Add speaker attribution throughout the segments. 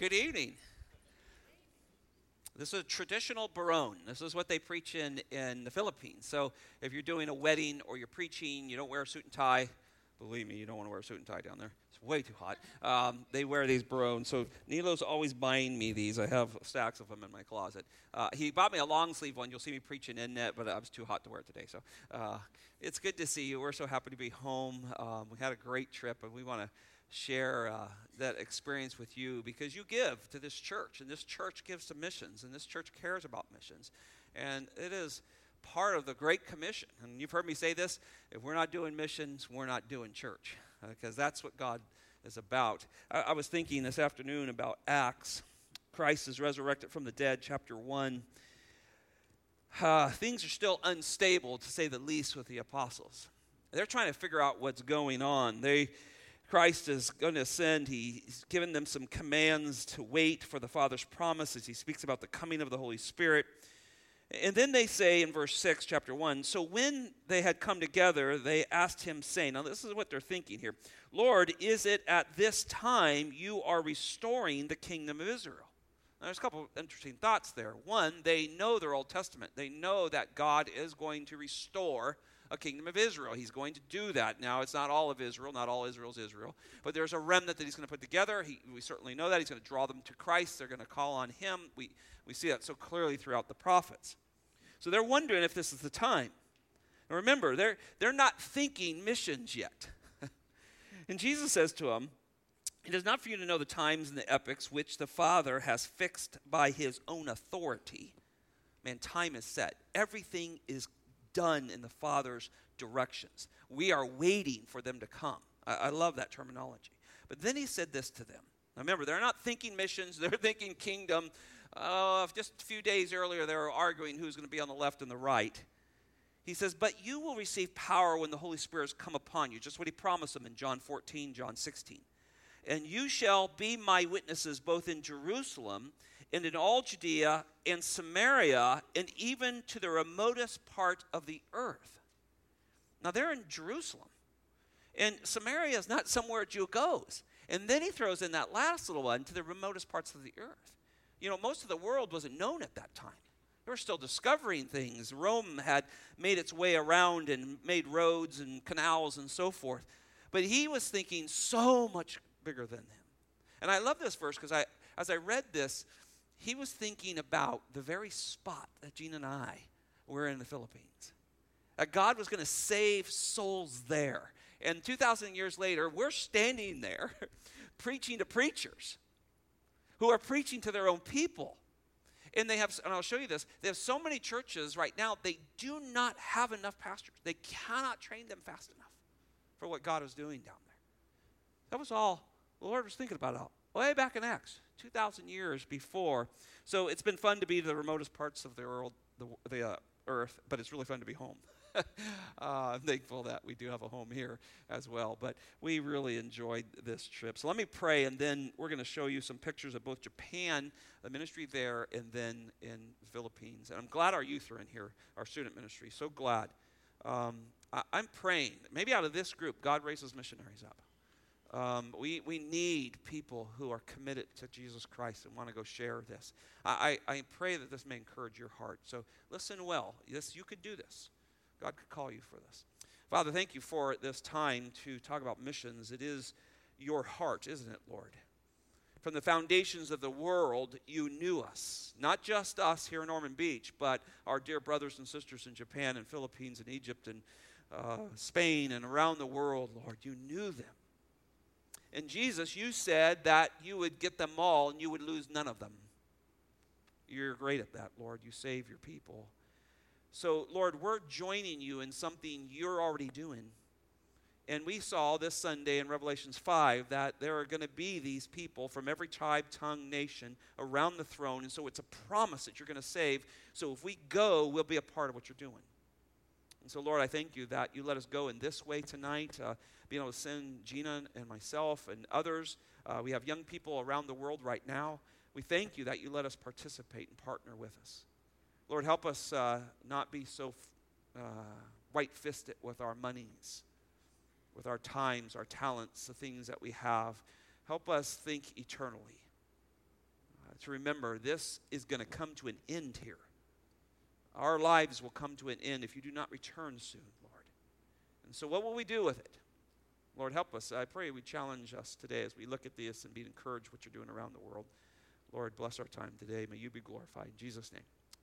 Speaker 1: Good evening. This is a traditional barong. This is what they preach in, in the Philippines. So if you're doing a wedding or you're preaching, you don't wear a suit and tie. Believe me, you don't want to wear a suit and tie down there. It's way too hot. Um, they wear these barongs. So Nilo's always buying me these. I have stacks of them in my closet. Uh, he bought me a long sleeve one. You'll see me preaching in it, but I was too hot to wear it today. So uh, it's good to see you. We're so happy to be home. Um, we had a great trip, and we want to share uh, that experience with you because you give to this church, and this church gives to missions, and this church cares about missions. And it is part of the Great Commission. And you've heard me say this if we're not doing missions, we're not doing church, because uh, that's what God is about. I, I was thinking this afternoon about Acts. Christ is resurrected from the dead, chapter 1. Uh, things are still unstable, to say the least, with the apostles. They're trying to figure out what's going on. They Christ is going to ascend. He's given them some commands to wait for the Father's promises. He speaks about the coming of the Holy Spirit. And then they say in verse 6, chapter 1 So when they had come together, they asked him, saying, Now this is what they're thinking here Lord, is it at this time you are restoring the kingdom of Israel? Now, there's a couple interesting thoughts there. One, they know their Old Testament, they know that God is going to restore a kingdom of Israel. He's going to do that. Now, it's not all of Israel, not all Israel's Israel, but there's a remnant that he's going to put together. He, we certainly know that. He's going to draw them to Christ. They're going to call on him. We, we see that so clearly throughout the prophets. So they're wondering if this is the time. And remember, they're, they're not thinking missions yet. and Jesus says to them, It is not for you to know the times and the epochs which the Father has fixed by his own authority. Man, time is set. Everything is done in the Father's directions. We are waiting for them to come. I, I love that terminology. But then he said this to them. Now remember, they're not thinking missions, they're thinking kingdom. Uh, just a few days earlier, they were arguing who's going to be on the left and the right. He says, But you will receive power when the Holy Spirit has come upon you. Just what he promised them in John 14, John 16. And you shall be my witnesses both in Jerusalem and in all Judea and Samaria and even to the remotest part of the earth. Now they're in Jerusalem. And Samaria is not somewhere a Jew goes. And then he throws in that last little one to the remotest parts of the earth. You know, most of the world wasn't known at that time. They were still discovering things. Rome had made its way around and made roads and canals and so forth. But he was thinking so much bigger than them. And I love this verse because I, as I read this, he was thinking about the very spot that Gene and I were in the Philippines. That God was going to save souls there. And 2,000 years later, we're standing there preaching to preachers who are preaching to their own people. And they have, and I'll show you this, they have so many churches right now, they do not have enough pastors. They cannot train them fast enough for what God is doing down there. That was all the Lord was thinking about way back in Acts. 2,000 years before. So it's been fun to be to the remotest parts of the world, the, the uh, earth, but it's really fun to be home. uh, I'm thankful that we do have a home here as well. But we really enjoyed this trip. So let me pray, and then we're going to show you some pictures of both Japan, the ministry there, and then in Philippines. And I'm glad our youth are in here, our student ministry. So glad. Um, I, I'm praying, maybe out of this group, God raises missionaries up. Um, we, we need people who are committed to Jesus Christ and want to go share this. I, I pray that this may encourage your heart. So listen well. Yes, you could do this. God could call you for this. Father, thank you for this time to talk about missions. It is your heart, isn't it, Lord? From the foundations of the world, you knew us. Not just us here in Ormond Beach, but our dear brothers and sisters in Japan and Philippines and Egypt and uh, Spain and around the world, Lord. You knew them. And Jesus, you said that you would get them all and you would lose none of them. You're great at that, Lord. You save your people. So, Lord, we're joining you in something you're already doing. And we saw this Sunday in Revelations 5 that there are going to be these people from every tribe, tongue, nation around the throne. And so it's a promise that you're going to save. So if we go, we'll be a part of what you're doing. And so, Lord, I thank you that you let us go in this way tonight. Uh, being able to send Gina and myself and others. Uh, we have young people around the world right now. We thank you that you let us participate and partner with us. Lord, help us uh, not be so uh, white fisted with our monies, with our times, our talents, the things that we have. Help us think eternally. to remember this is going to come to an end here. Our lives will come to an end if you do not return soon, Lord. And so, what will we do with it? Lord, help us. I pray we challenge us today as we look at this and be encouraged what you're doing around the world. Lord, bless our time today. May you be glorified. In Jesus' name,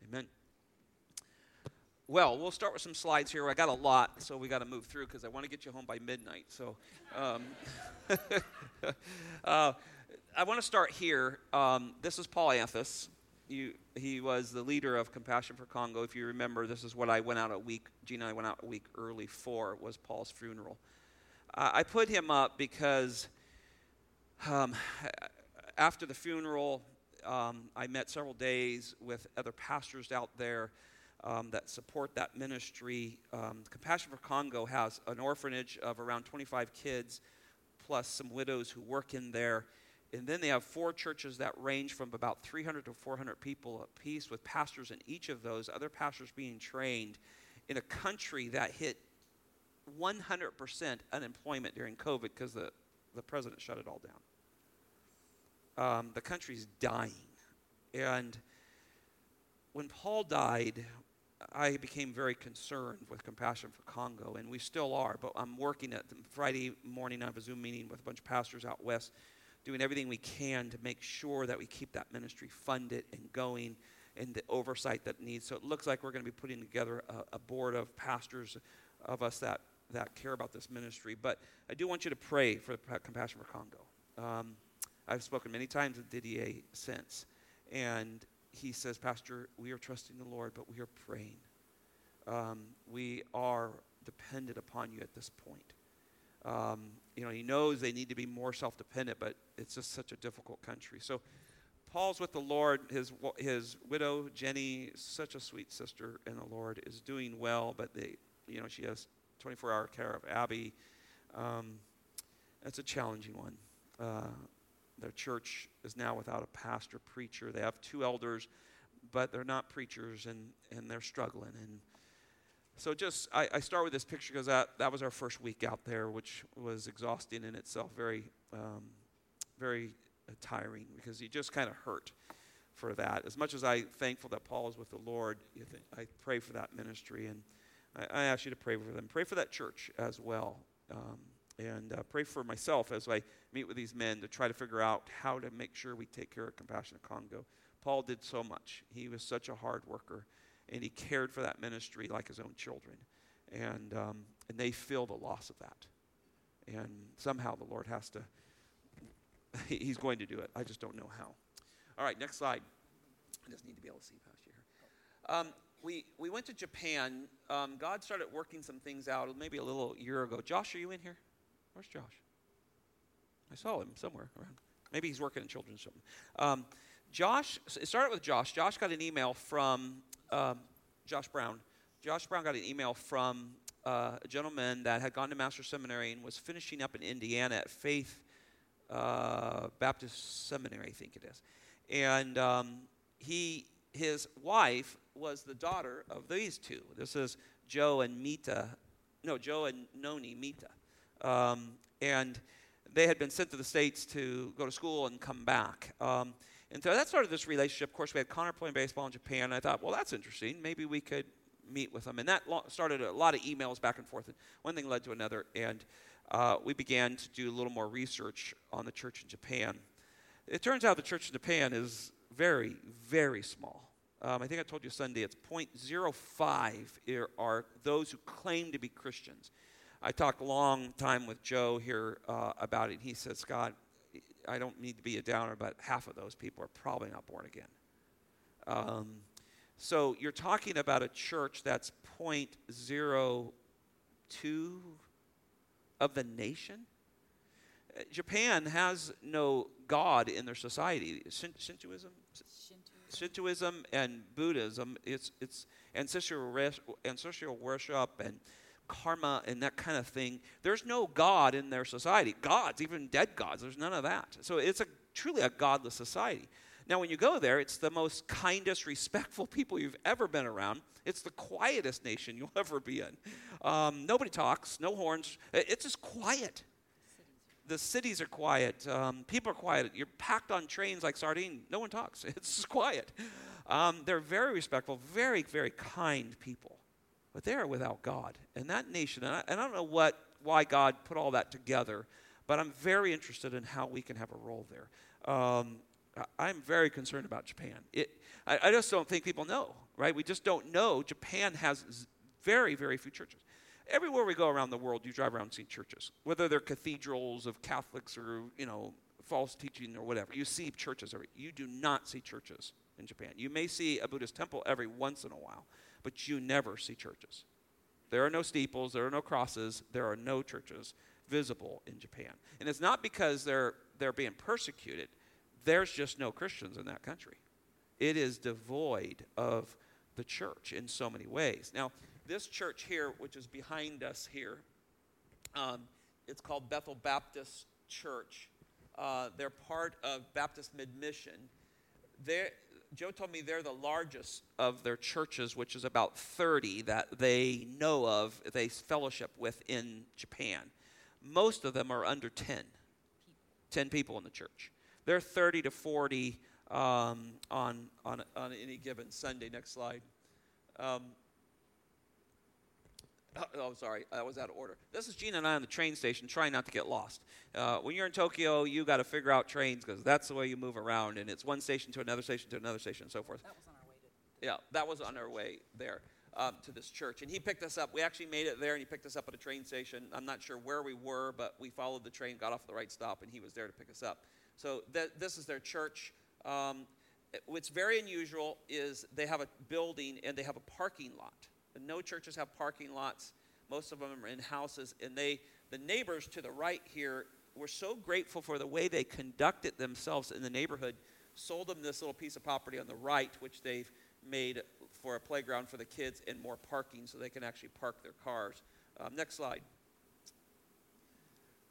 Speaker 1: amen. Well, we'll start with some slides here. I got a lot, so we got to move through because I want to get you home by midnight. So, um, uh, I want to start here. Um, this is Paul Anthus. You, he was the leader of Compassion for Congo. If you remember, this is what I went out a week. Gina and I went out a week early for was Paul's funeral. Uh, I put him up because um, after the funeral, um, I met several days with other pastors out there um, that support that ministry. Um, Compassion for Congo has an orphanage of around 25 kids, plus some widows who work in there. And then they have four churches that range from about 300 to 400 people apiece, with pastors in each of those, other pastors being trained in a country that hit 100% unemployment during COVID because the, the president shut it all down. Um, the country's dying. And when Paul died, I became very concerned with Compassion for Congo, and we still are. But I'm working at Friday morning. I have a Zoom meeting with a bunch of pastors out west, doing everything we can to make sure that we keep that ministry funded and going, and the oversight that needs. So it looks like we're going to be putting together a, a board of pastors of us that that care about this ministry. But I do want you to pray for Compassion for Congo. Um, I've spoken many times with Didier since, and he says, Pastor, we are trusting the Lord, but we are praying. Um, we are dependent upon you at this point. Um, you know, he knows they need to be more self dependent, but it's just such a difficult country. So, Paul's with the Lord. His, his widow, Jenny, such a sweet sister in the Lord, is doing well, but they, you know, she has 24 hour care of Abby. Um, that's a challenging one. Uh, their church is now without a pastor, preacher. They have two elders, but they're not preachers and, and they're struggling. And so just, I, I start with this picture because that, that was our first week out there, which was exhausting in itself, very, um, very uh, tiring because you just kind of hurt for that. As much as I'm thankful that Paul is with the Lord, I pray for that ministry. And I, I, ask you to pray for them. Pray for that church as well. Um, and uh, pray for myself as I meet with these men to try to figure out how to make sure we take care of Compassion Congo. Paul did so much. He was such a hard worker, and he cared for that ministry like his own children. And, um, and they feel the loss of that. And somehow the Lord has to, he's going to do it. I just don't know how. All right, next slide. I just need to be able to see past you here. Um, we, we went to Japan. Um, God started working some things out maybe a little year ago. Josh, are you in here? Where's Josh? I saw him somewhere around. Maybe he's working in children's something. Um, Josh, it started with Josh. Josh got an email from um, Josh Brown. Josh Brown got an email from uh, a gentleman that had gone to Master Seminary and was finishing up in Indiana at Faith uh, Baptist Seminary, I think it is. And um, he, his wife was the daughter of these two. This is Joe and Mita. No, Joe and Noni Mita. Um, and they had been sent to the States to go to school and come back. Um, and so that started this relationship. Of course, we had Connor playing baseball in Japan. And I thought, well, that's interesting. Maybe we could meet with them. And that started a lot of emails back and forth. And one thing led to another. And uh, we began to do a little more research on the church in Japan. It turns out the church in Japan is very, very small. Um, I think I told you Sunday, it's 0.05 are those who claim to be Christians. I talked a long time with Joe here uh, about it. He said, Scott, I don't need to be a downer, but half of those people are probably not born again. Um, so you're talking about a church that's 0.02 of the nation. Uh, Japan has no God in their society. Shintoism, Shintoism and Buddhism, it's, it's ancestral, ancestral worship and karma and that kind of thing. There's no God in their society. Gods, even dead gods, there's none of that. So it's a, truly a godless society. Now, when you go there, it's the most kindest, respectful people you've ever been around. It's the quietest nation you'll ever be in. Um, nobody talks, no horns. It's just quiet. the cities are quiet. Um, people are quiet. You're packed on trains like sardine. No one talks. It's just quiet. Um, they're very respectful, very, very kind people. But they are without God. And that nation, and I, and I don't know what, why God put all that together, but I'm very interested in how we can have a role there. Um, I'm very concerned about Japan. It, I, I, just don't think people know, right? We just don't know. Japan has very, very few churches. Everywhere we go around the world, you drive around and see churches, whether they're cathedrals of Catholics or, you know, false teaching or whatever. You see churches. You do not see churches in Japan. You may see a Buddhist temple every once in a while, but you never see churches. There are no steeples, there are no crosses, there are no churches visible in Japan. And it's not because they're, they're being persecuted, there's just no Christians in that country. It is devoid of the church in so many ways. Now, this church here, which is behind us here, um, it's called Bethel Baptist Church. Uh, they're part of Baptist Mid Mission. Joe told me they're the largest of their churches, which is about 30 that they know of, they fellowship with in Japan. Most of them are under 10, 10 people in the church. They're 30 to 40 um, on, on, on any given Sunday. Next slide. Um, Oh, oh, sorry, I was out of order. This is Gina and I on the train station trying not to get lost. Uh, when you're in Tokyo, you got to figure out trains because that's the way you move around, and it's one station to another station to another station and so forth.
Speaker 2: That was on our way to.
Speaker 1: Yeah, that was on our way there um, to this church, and he picked us up. We actually made it there, and he picked us up at a train station. I'm not sure where we were, but we followed the train, got off the right stop, and he was there to pick us up. So th- this is their church. Um, what's very unusual is they have a building and they have a parking lot. And No churches have parking lots. Most of them are in houses, and they, the neighbors to the right here, were so grateful for the way they conducted themselves in the neighborhood. Sold them this little piece of property on the right, which they've made for a playground for the kids and more parking, so they can actually park their cars. Um, next slide.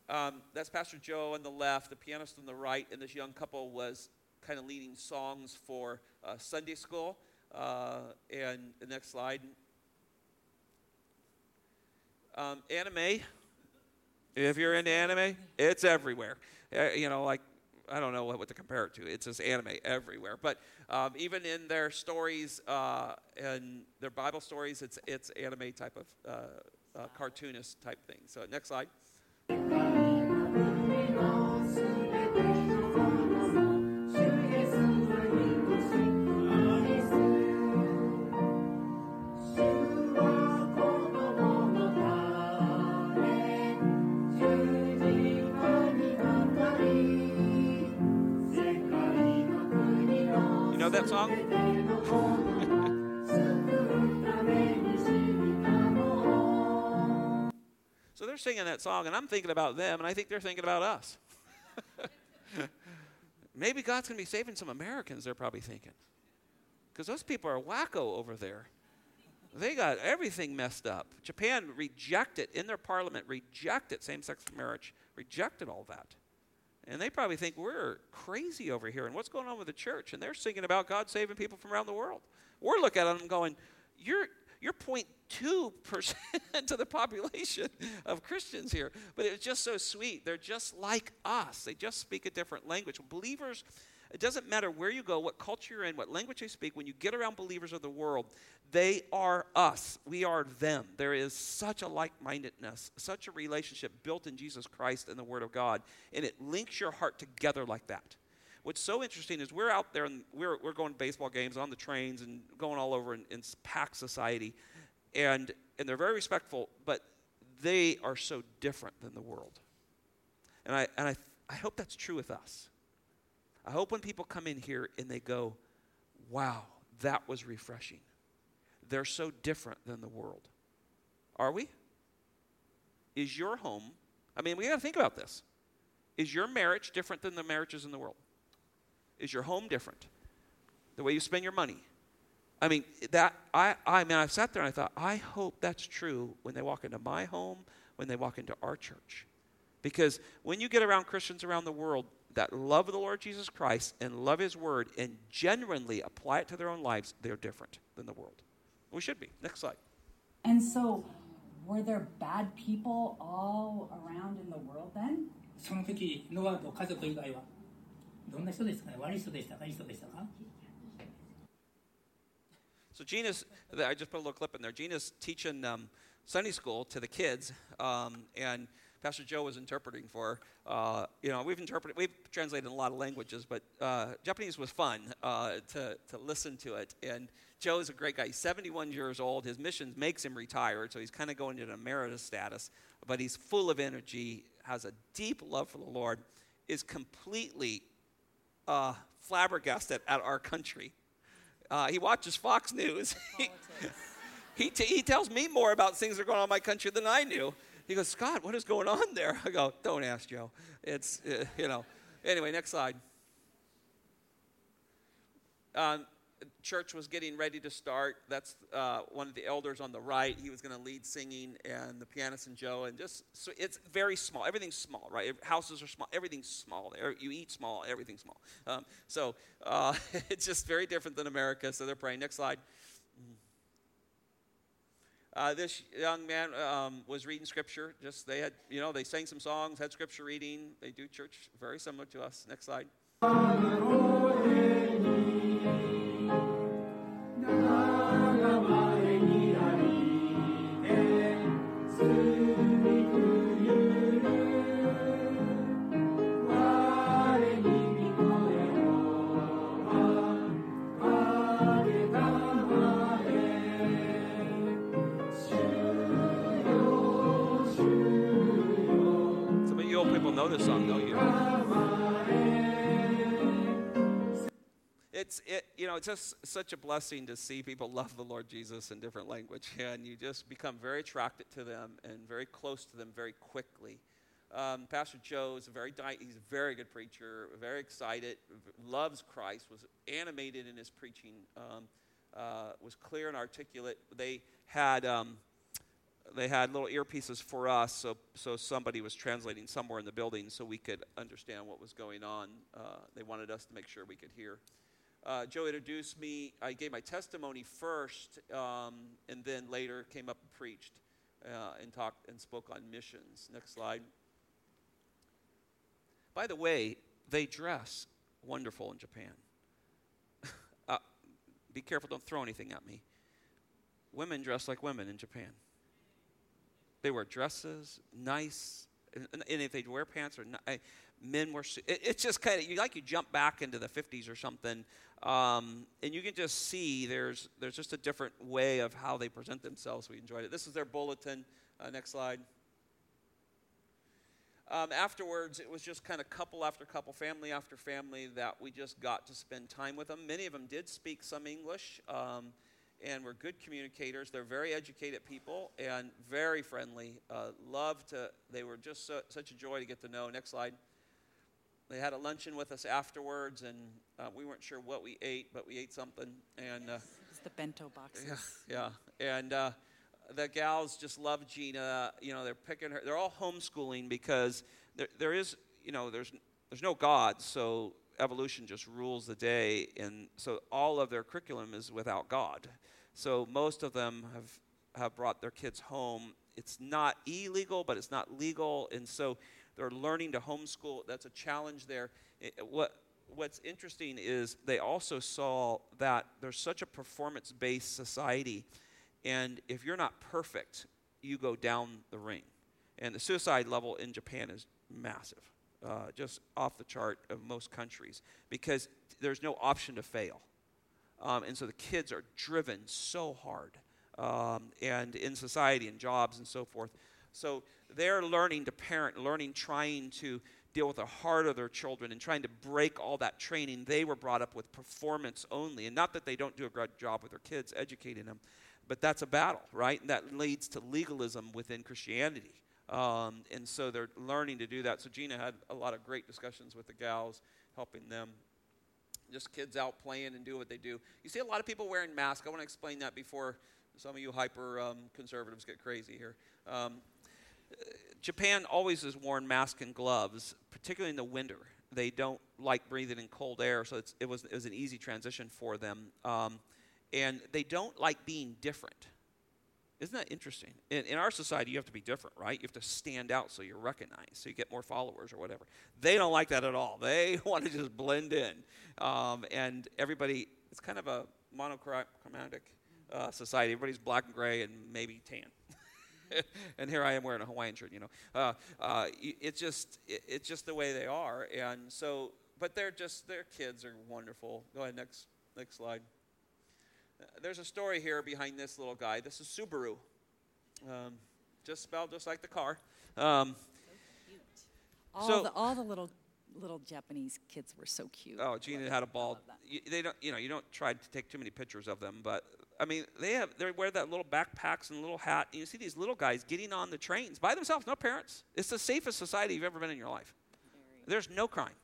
Speaker 1: Um, that's Pastor Joe on the left, the pianist on the right, and this young couple was kind of leading songs for uh, Sunday school. Uh, and the next slide. Um, anime, if you're into anime, it's everywhere. Uh, you know, like, I don't know what, what, to compare it to. It's just anime everywhere. But um, even in their stories uh, and their Bible stories, it's, it's anime type of uh, uh cartoonist type thing. So, next slide. Song? so they're singing that song, and I'm thinking about them, and I think they're thinking about us. Maybe God's going to be saving some Americans, they're probably thinking. Because those people are wacko over there. They got everything messed up. Japan rejected, in their parliament, rejected same sex marriage, rejected all that. And they probably think we're crazy over here. And what's going on with the church? And they're singing about God saving people from around the world. We're looking at them going, you're, you're 0.2% to the population of Christians here. But it's just so sweet. They're just like us, they just speak a different language. Believers it doesn't matter where you go, what culture you're in, what language they speak, when you get around believers of the world, they are us. We are them. There is such a like mindedness, such a relationship built in Jesus Christ and the Word of God, and it links your heart together like that. What's so interesting is we're out there and we're, we're going to baseball games on the trains and going all over in, in packed society, and, and they're very respectful, but they are so different than the world. And I, and I, I hope that's true with us. I hope when people come in here and they go, wow, that was refreshing. They're so different than the world. Are we? Is your home, I mean, we got to think about this. Is your marriage different than the marriages in the world? Is your home different? The way you spend your money? I mean, that, I, I mean, I sat there and I thought, I hope that's true when they walk into my home, when they walk into our church. Because when you get around Christians around the world, that love the Lord Jesus Christ and love His Word and genuinely apply it to their own lives, they're different than the world. We should be. Next slide.
Speaker 2: And so, were there bad people all around in the world then? その時ノアと家族以外はどんな人でしたかね悪い人でしたかいい人でしたか
Speaker 1: So Gina's, I just put a little clip in there. Gina's teaching um, Sunday school to the kids, um, and Pastor Joe was interpreting for. Uh, you know, we've interpreted, we've translated in a lot of languages, but uh, Japanese was fun uh, to, to listen to it. And Joe is a great guy. He's 71 years old. His mission makes him retired, so he's kind of going into emeritus status, but he's full of energy, has a deep love for the Lord, is completely uh, flabbergasted at our country. Uh, he watches Fox News. he, t- he tells me more about things that are going on in my country than I knew. He goes, Scott, what is going on there? I go, don't ask Joe. It's, uh, you know. Anyway, next slide. Um, church was getting ready to start. That's uh, one of the elders on the right. He was going to lead singing, and the pianist and Joe. And just so it's very small. Everything's small, right? Houses are small. Everything's small. You eat small. Everything's small. Um, so uh, it's just very different than America. So they're praying. Next slide. Uh, this young man um, was reading scripture. Just they had, you know, they sang some songs, had scripture reading. They do church very similar to us. Next slide. Know song, don't you? It's it, you know, it's just such a blessing to see people love the Lord Jesus in different language, and you just become very attracted to them and very close to them very quickly. Um, Pastor Joe is a very di- he's a very good preacher, very excited, loves Christ, was animated in his preaching, um, uh, was clear and articulate. They had um, they had little earpieces for us, so so somebody was translating somewhere in the building, so we could understand what was going on. Uh, they wanted us to make sure we could hear. Uh, Joe introduced me. I gave my testimony first, um, and then later came up and preached uh, and talked and spoke on missions. Next slide. By the way, they dress wonderful in Japan. uh, be careful, don't throw anything at me. Women dress like women in Japan. They wear dresses, nice, and, and if they wear pants or not, men were. It, it's just kind of you like you jump back into the 50s or something, um, and you can just see there's there's just a different way of how they present themselves. We enjoyed it. This is their bulletin. Uh, next slide. Um, afterwards, it was just kind of couple after couple, family after family that we just got to spend time with them. Many of them did speak some English um, and were good communicators. They're very educated people and very friendly. Uh, loved to, they were just so, such a joy to get to know. Next slide. They had a luncheon with us afterwards, and uh, we weren't sure what we ate, but we ate something. And uh,
Speaker 3: It's the bento boxes.
Speaker 1: yeah, yeah. And uh, the gals just love Gina. You know, they're picking her. They're all homeschooling because there, there is, you know, there's there's no God, so evolution just rules the day, and so all of their curriculum is without God. So most of them have have brought their kids home. It's not illegal, but it's not legal, and so they're learning to homeschool. That's a challenge there. It- what what's interesting is they also saw that there's such a performance-based society and if you're not perfect, you go down the ring. And the suicide level in Japan is massive, uh, just off the chart of most countries, because there's no option to fail. Um, and so the kids are driven so hard, um, and in society and jobs and so forth. So they're learning to parent, learning, trying to deal with the heart of their children and trying to break all that training. They were brought up with performance only. And not that they don't do a good job with their kids educating them, but that's a battle, right? And that leads to legalism within Christianity. Um, and so they're learning to do that. So Gina had a lot of great discussions with the gals, helping them. Just kids out playing and do what they do. You see a lot of people wearing masks. I want to explain that before some of you hyper um, conservatives get crazy here. Um, Japan always has worn masks and gloves, particularly in the winter. They don't like breathing in cold air, so it, was, it was an easy transition for them. Um, and they don't like being different. Isn't that interesting? In, in our society, you have to be different, right? You have to stand out so you're recognized, so you get more followers or whatever. They don't like that at all. They want to just blend in. Um, and everybody, it's kind of a monochromatic uh, society. Everybody's black and gray and maybe tan. and here I am wearing a Hawaiian shirt, you know. Uh, uh, it's just it, it's just the way they are, and so. But they're just their kids are wonderful. Go ahead, next next slide. There's a story here behind this little guy. This is Subaru, um, just spelled just like the car. Um,
Speaker 3: all
Speaker 1: so-
Speaker 3: the all the little little Japanese kids were so cute.
Speaker 1: Oh, Gina had a ball. You, they don't, you know, you don't try to take too many pictures of them, but I mean, they have they wear that little backpacks and little hat. And you see these little guys getting on the trains by themselves, no parents. It's the safest society you've ever been in your life. There's no crime,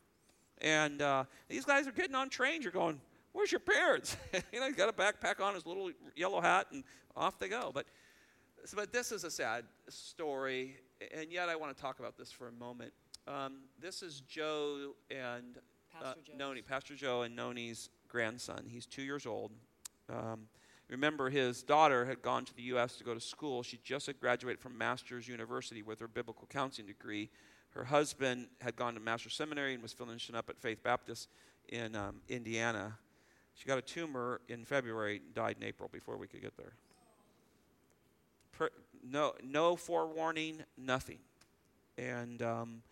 Speaker 1: and uh, these guys are getting on trains. You're going, where's your parents? you know, he's got a backpack on, his little yellow hat, and off they go. But but this is a sad story, and yet I want to talk about this for a moment. Um, this is Joe and uh. Noni, Pastor Joe and Noni's grandson. He's two years old. Um, remember, his daughter had gone to the U.S. to go to school. She just had graduated from Master's University with her biblical counseling degree. Her husband had gone to Master's Seminary and was finishing up at Faith Baptist in um, Indiana. She got a tumor in February, and died in April before we could get there. Per, no, no forewarning, nothing. And um,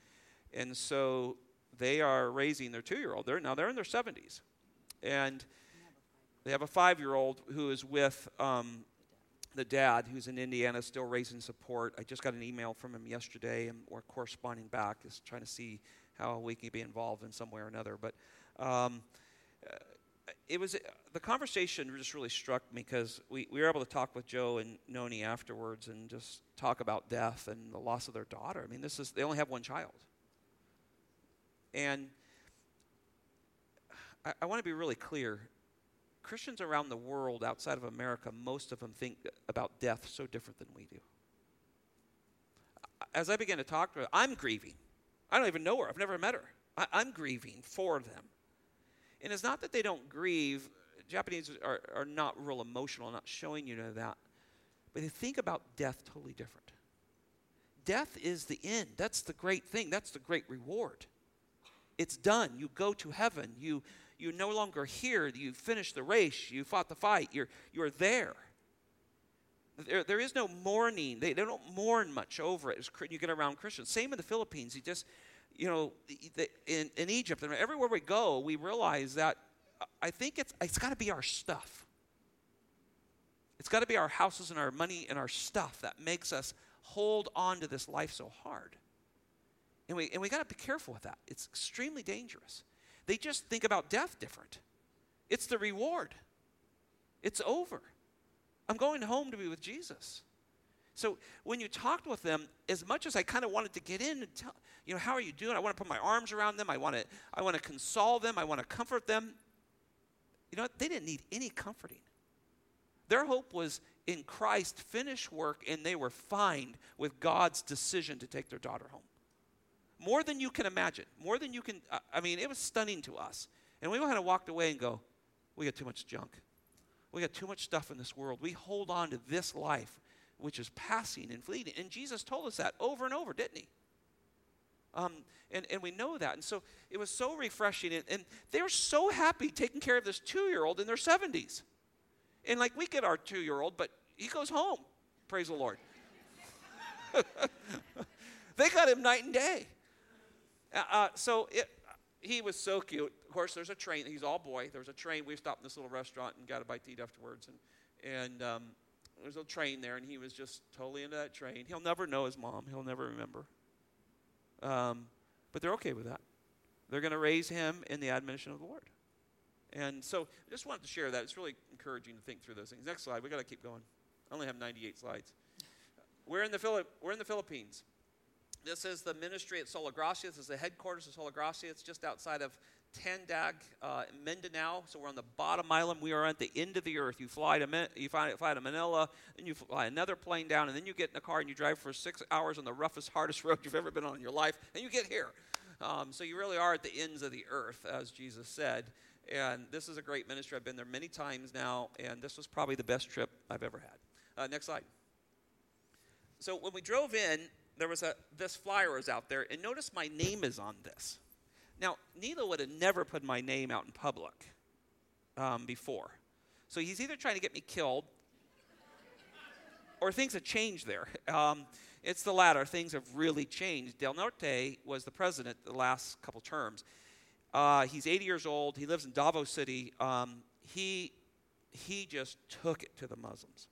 Speaker 1: and so they are raising their two-year-old. They're now they're in their 70s, and they have a five-year-old who is with um, the dad, who's in Indiana, still raising support. I just got an email from him yesterday, and we're corresponding back, is trying to see how we can be involved in some way or another. But um, it was the conversation just really struck me because we, we were able to talk with Joe and Noni afterwards and just talk about death and the loss of their daughter. I mean, this is they only have one child, and I, I want to be really clear. Christians around the world outside of America, most of them think about death so different than we do. As I began to talk to her, I'm grieving. I don't even know her. I've never met her. I, I'm grieving for them. And it's not that they don't grieve. Japanese are, are not real emotional, not showing you know that. But they think about death totally different. Death is the end. That's the great thing. That's the great reward. It's done. You go to heaven. You, you're no longer here. You finished the race. You fought the fight. You're, you're there. There, there is no mourning. They, they don't mourn much over it as you get around Christians. Same in the Philippines. You just, you know, in, in Egypt and everywhere we go, we realize that uh, I think it's, it's got to be our stuff. It's got to be our houses and our money and our stuff that makes us hold on to this life so hard. And we, and we got to be careful with that. It's extremely dangerous. They just think about death different. It's the reward. It's over. I'm going home to be with Jesus. So when you talked with them, as much as I kind of wanted to get in and tell, you know, how are you doing? I want to put my arms around them. I want to, I want to console them. I want to comfort them. You know? They didn't need any comforting. Their hope was in Christ, finished work, and they were fine with God's decision to take their daughter home. More than you can imagine. More than you can, I- I mean, it was stunning to us. And we kind of walked away and go, we got too much junk. We got too much stuff in this world. We hold on to this life, which is passing and fleeting. And Jesus told us that over and over, didn't he? Um, and, and we know that. And so it was so refreshing. And, and they were so happy taking care of this two year old in their 70s. And like we get our two year old, but he goes home. Praise the Lord. they got him night and day. Uh, uh, so it, he was so cute. Of course, there's a train. He's all boy. There was a train. We stopped in this little restaurant and got a bite to eat afterwards. And, and um, there's a train there, and he was just totally into that train. He'll never know his mom. He'll never remember. Um, but they're okay with that. They're going to raise him in the admonition of the Lord. And so I just wanted to share that. It's really encouraging to think through those things. Next slide. we got to keep going. I only have 98 slides. We're in the, we're in the Philippines. This is the ministry at Sola Gracia. This is the headquarters of Sola Gracia. It's just outside of Tandag, uh, Mindanao. So we're on the bottom island. We are at the end of the earth. You fly to Min- you fly, fly to Manila, and you fly another plane down, and then you get in a car and you drive for six hours on the roughest, hardest road you've ever been on in your life, and you get here. Um, so you really are at the ends of the earth, as Jesus said. And this is a great ministry. I've been there many times now, and this was probably the best trip I've ever had. Uh, next slide. so when we drove in, there was a this flyer was out there, and notice my name is on this. Now, Nilo would have never put my name out in public um, before. So he's either trying to get me killed or things have changed there. Um, it's the latter. Things have really changed. Duterte was the president the last couple terms. Uh, he's 80 years old. He lives in Davao City. Um, he, he just took it to the Muslims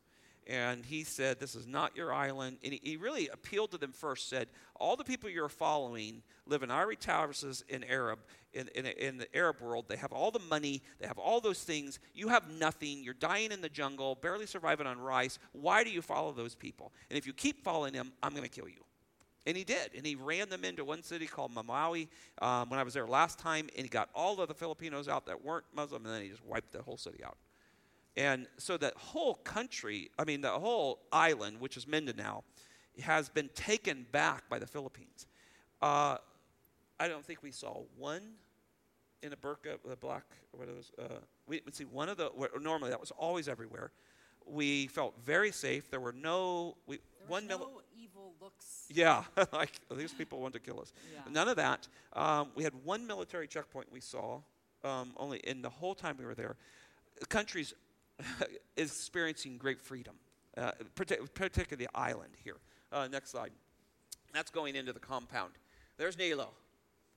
Speaker 1: and he said, This is not your island. And he, he, really appealed to them first, said, All the people you're following live in ivory towers in Arab, in, in, in, the Arab world. They have all the money, they have all those things. You have nothing. You're dying in the jungle, barely surviving on rice. Why do you follow those people? And if you keep following them, I'm going to kill you. And he did. And he ran them into one city called Marawi um, when I was there last time. And he got all of the Filipinos out that weren't Muslim, and then he just wiped the whole city out. And so that whole country, I mean, the whole island, which is Mindanao, has been taken back by the Philippines. Uh, I don't think we saw one in a burqa, a black, what was. Uh, we would see one of the, normally that was always everywhere. We felt very safe. There were no, we,
Speaker 3: there
Speaker 1: one
Speaker 3: no evil looks.
Speaker 1: Yeah, like these people want to kill us.
Speaker 3: Yeah.
Speaker 1: None of that. Um, we had one military checkpoint we saw, um, only in the whole time we were there. The country's is experiencing great freedom, uh, particularly the island here. Uh, next slide. That's going into the compound. There's Nilo,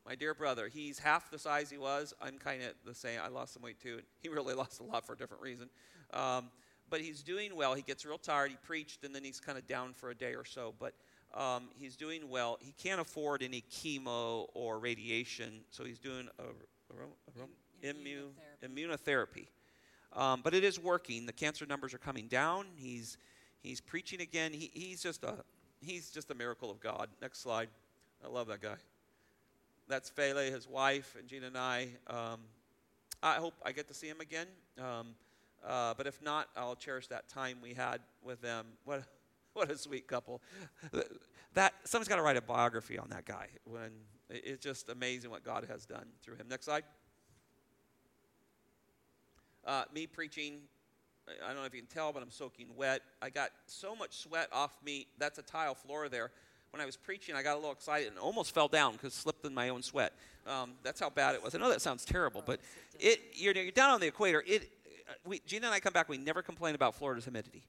Speaker 1: my dear brother. He's half the size he was. I'm kind of the same. I lost some weight too. He really lost a lot for a different reason. Um, but he's doing well. He gets real tired. He preached, and then he's kind of down for a day or so. But um, he's doing well. He can't afford any chemo or radiation, so he's doing a, a, a, immunotherapy. immunotherapy. Um, but it is working. The cancer numbers are coming down. He's, he's preaching again. He, he's, just a, he's just a miracle of God. Next slide. I love that guy. That's Fele, his wife, and Gina and I. Um, I hope I get to see him again. Um, uh, but if not, I'll cherish that time we had with them. What, what a sweet couple. That someone's got to write a biography on that guy. When it's just amazing what God has done through him. Next slide. Uh, me preaching, I don't know if you can tell, but I'm soaking wet. I got so much sweat off me. That's a tile floor there. When I was preaching, I got a little excited and almost fell down because slipped in my own sweat. Um, that's how bad it was. I know that sounds terrible, but it, you're, you're down on the equator. It, we, Gina and I come back, we never complain about Florida's humidity.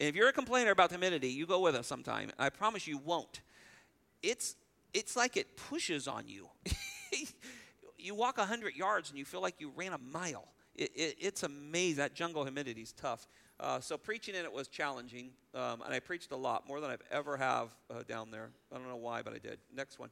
Speaker 1: And if you're a complainer about humidity, you go with us sometime. I promise you won't. It's, it's like it pushes on you. you walk 100 yards and you feel like you ran a mile. It, it, it's amazing. That jungle humidity is tough. Uh, so preaching in it was challenging, um, and I preached a lot, more than I've ever have uh, down there. I don't know why, but I did. Next one.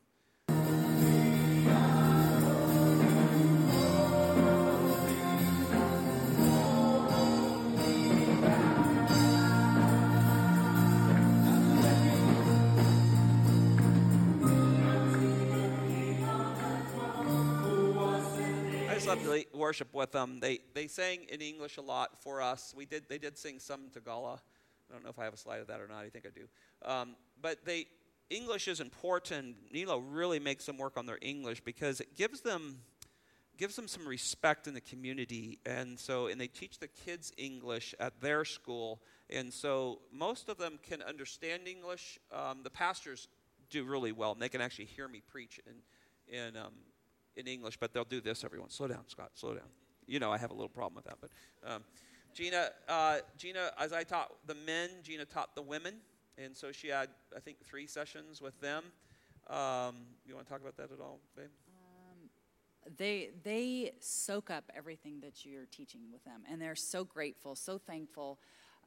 Speaker 1: love worship with them. They, they sang in English a lot for us. We did, they did sing some Tagalog. I don't know if I have a slide of that or not. I think I do. Um, but they, English is important. Nilo really makes them work on their English because it gives them, gives them some respect in the community. And so, and they teach the kids English at their school. And so most of them can understand English. Um, the pastors do really well, and they can actually hear me preach in, in um, in English, but they'll do this everyone. Slow down, Scott. Slow down. You know I have a little problem with that, but um, Gina, uh, Gina, as I taught the men, Gina taught the women, and so she had I think three sessions with them. Um, you want to talk about that at all, babe? Um,
Speaker 3: they they soak up everything that you're teaching with them, and they're so grateful, so thankful,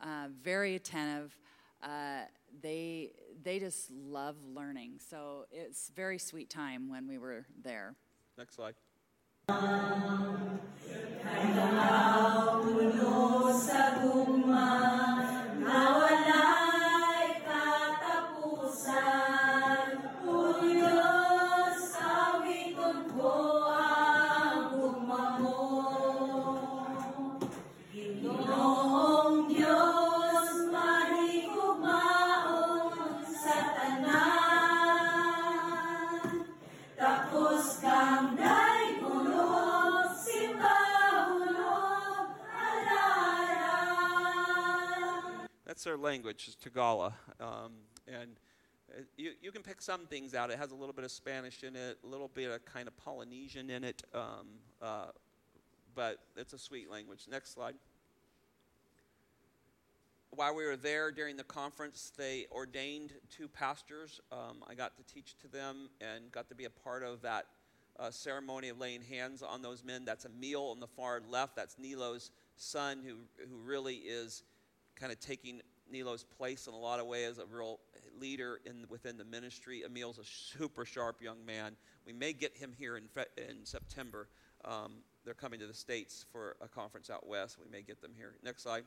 Speaker 3: uh, very attentive. Uh, they they just love learning. So it's very sweet time when we were there.
Speaker 1: Next slide. Language, is Tagalog. Um, and uh, you, you can pick some things out. It has a little bit of Spanish in it, a little bit of kind of Polynesian in it, um, uh, but it's a sweet language. Next slide. While we were there during the conference, they ordained two pastors. Um, I got to teach to them and got to be a part of that uh, ceremony of laying hands on those men. That's Emil on the far left. That's Nilo's son, who, who really is kind of taking Nilo's place in a lot of ways as a real leader in, within the ministry. Emil's a super sharp young man. We may get him here in, fe- in September. Um, they're coming to the States for a conference out west. We may get them here. Next slide.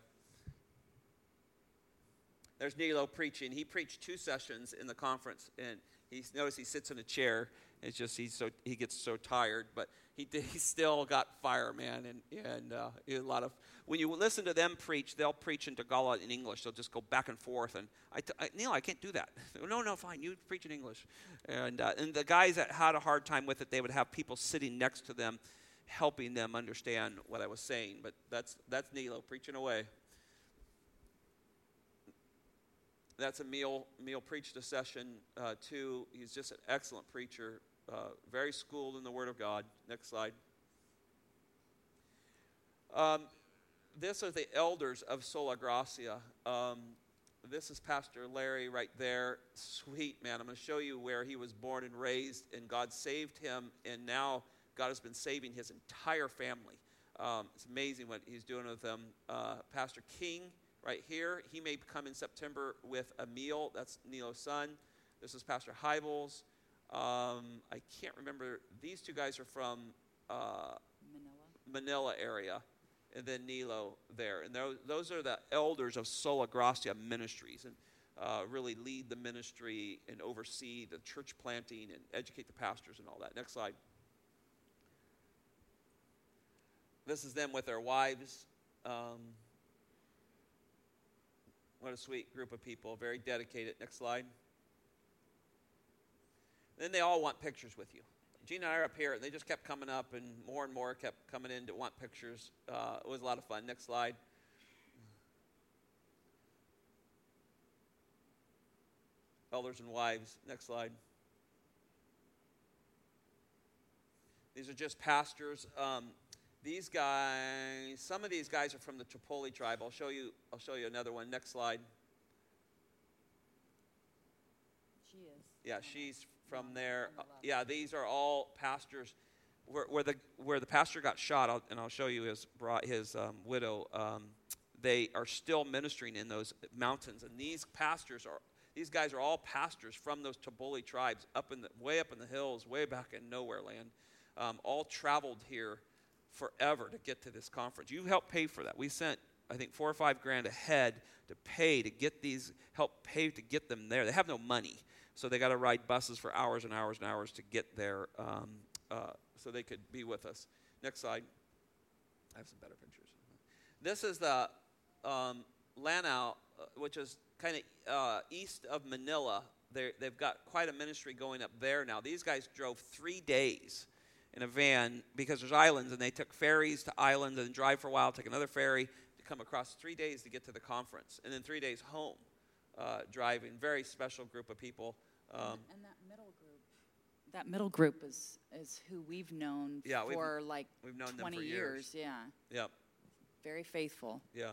Speaker 1: There's Nilo preaching. He preached two sessions in the conference, and he notice he sits in a chair. It's just he's so he gets so tired, but he he still got fire, man, and and uh, a lot of when you listen to them preach, they'll preach in Tagalog in English. They'll just go back and forth, and I, t- I Neil, I can't do that. no, no, fine, you preach in English, and uh, and the guys that had a hard time with it, they would have people sitting next to them, helping them understand what I was saying. But that's that's Nilo preaching away. That's Emil. Emil preached a session uh, too. He's just an excellent preacher, uh, very schooled in the Word of God. Next slide. Um, this are the elders of Sola Gracia. Um, this is Pastor Larry right there. Sweet man. I'm going to show you where he was born and raised, and God saved him, and now God has been saving his entire family. Um, it's amazing what he's doing with them. Uh, Pastor King, right here, he may come in September with Emil. That's Nilo's son. This is Pastor Hybels. Um, I can't remember. These two guys are from uh,
Speaker 3: Manila.
Speaker 1: Manila area and then Nilo there. And those, those are the elders of Sola Gracia Ministries and uh, really lead the ministry and oversee the church planting and educate the pastors and all that. Next slide. This is them with their wives. Um, what a sweet group of people, very dedicated. Next slide. Then they all want pictures with you. Gina and I are up here, and they just kept coming up, and more and more kept coming in to want pictures. Uh, it was a lot of fun. Next slide. Elders and wives. Next slide. These are just pastors. Um, these guys, some of these guys are from the Taboli tribe. I'll show you. I'll show you another one. Next slide.
Speaker 3: She is.
Speaker 1: Yeah, she's from there. Yeah, these are all pastors. Where, where the where the pastor got shot, I'll, and I'll show you his brought his um, widow. Um, they are still ministering in those mountains, and these pastors are these guys are all pastors from those Taboli tribes up in the way up in the hills, way back in nowhere land. Um, all traveled here forever to get to this conference. You helped pay for that. We sent I think four or five grand ahead to pay to get these help pay to get them there. They have no money. So they got to ride buses for hours and hours and hours to get there um, uh, so they could be with us. Next slide. I have some better pictures. This is the um, Lanao, uh, which is kind of uh, east of Manila. they they've got quite a ministry going up there now. These guys drove three days in a van because there's islands, and they took ferries to islands and drive for a while, take another ferry to come across three days to get to the conference, and then three days home uh, driving. Very special group of people. Um,
Speaker 3: and that middle group. That middle group is is who we've known
Speaker 1: Yeah, we've-
Speaker 3: for like
Speaker 1: we've known them
Speaker 3: 20
Speaker 1: for years.
Speaker 3: Yeah,
Speaker 1: yep,
Speaker 3: very faithful.
Speaker 1: yeah.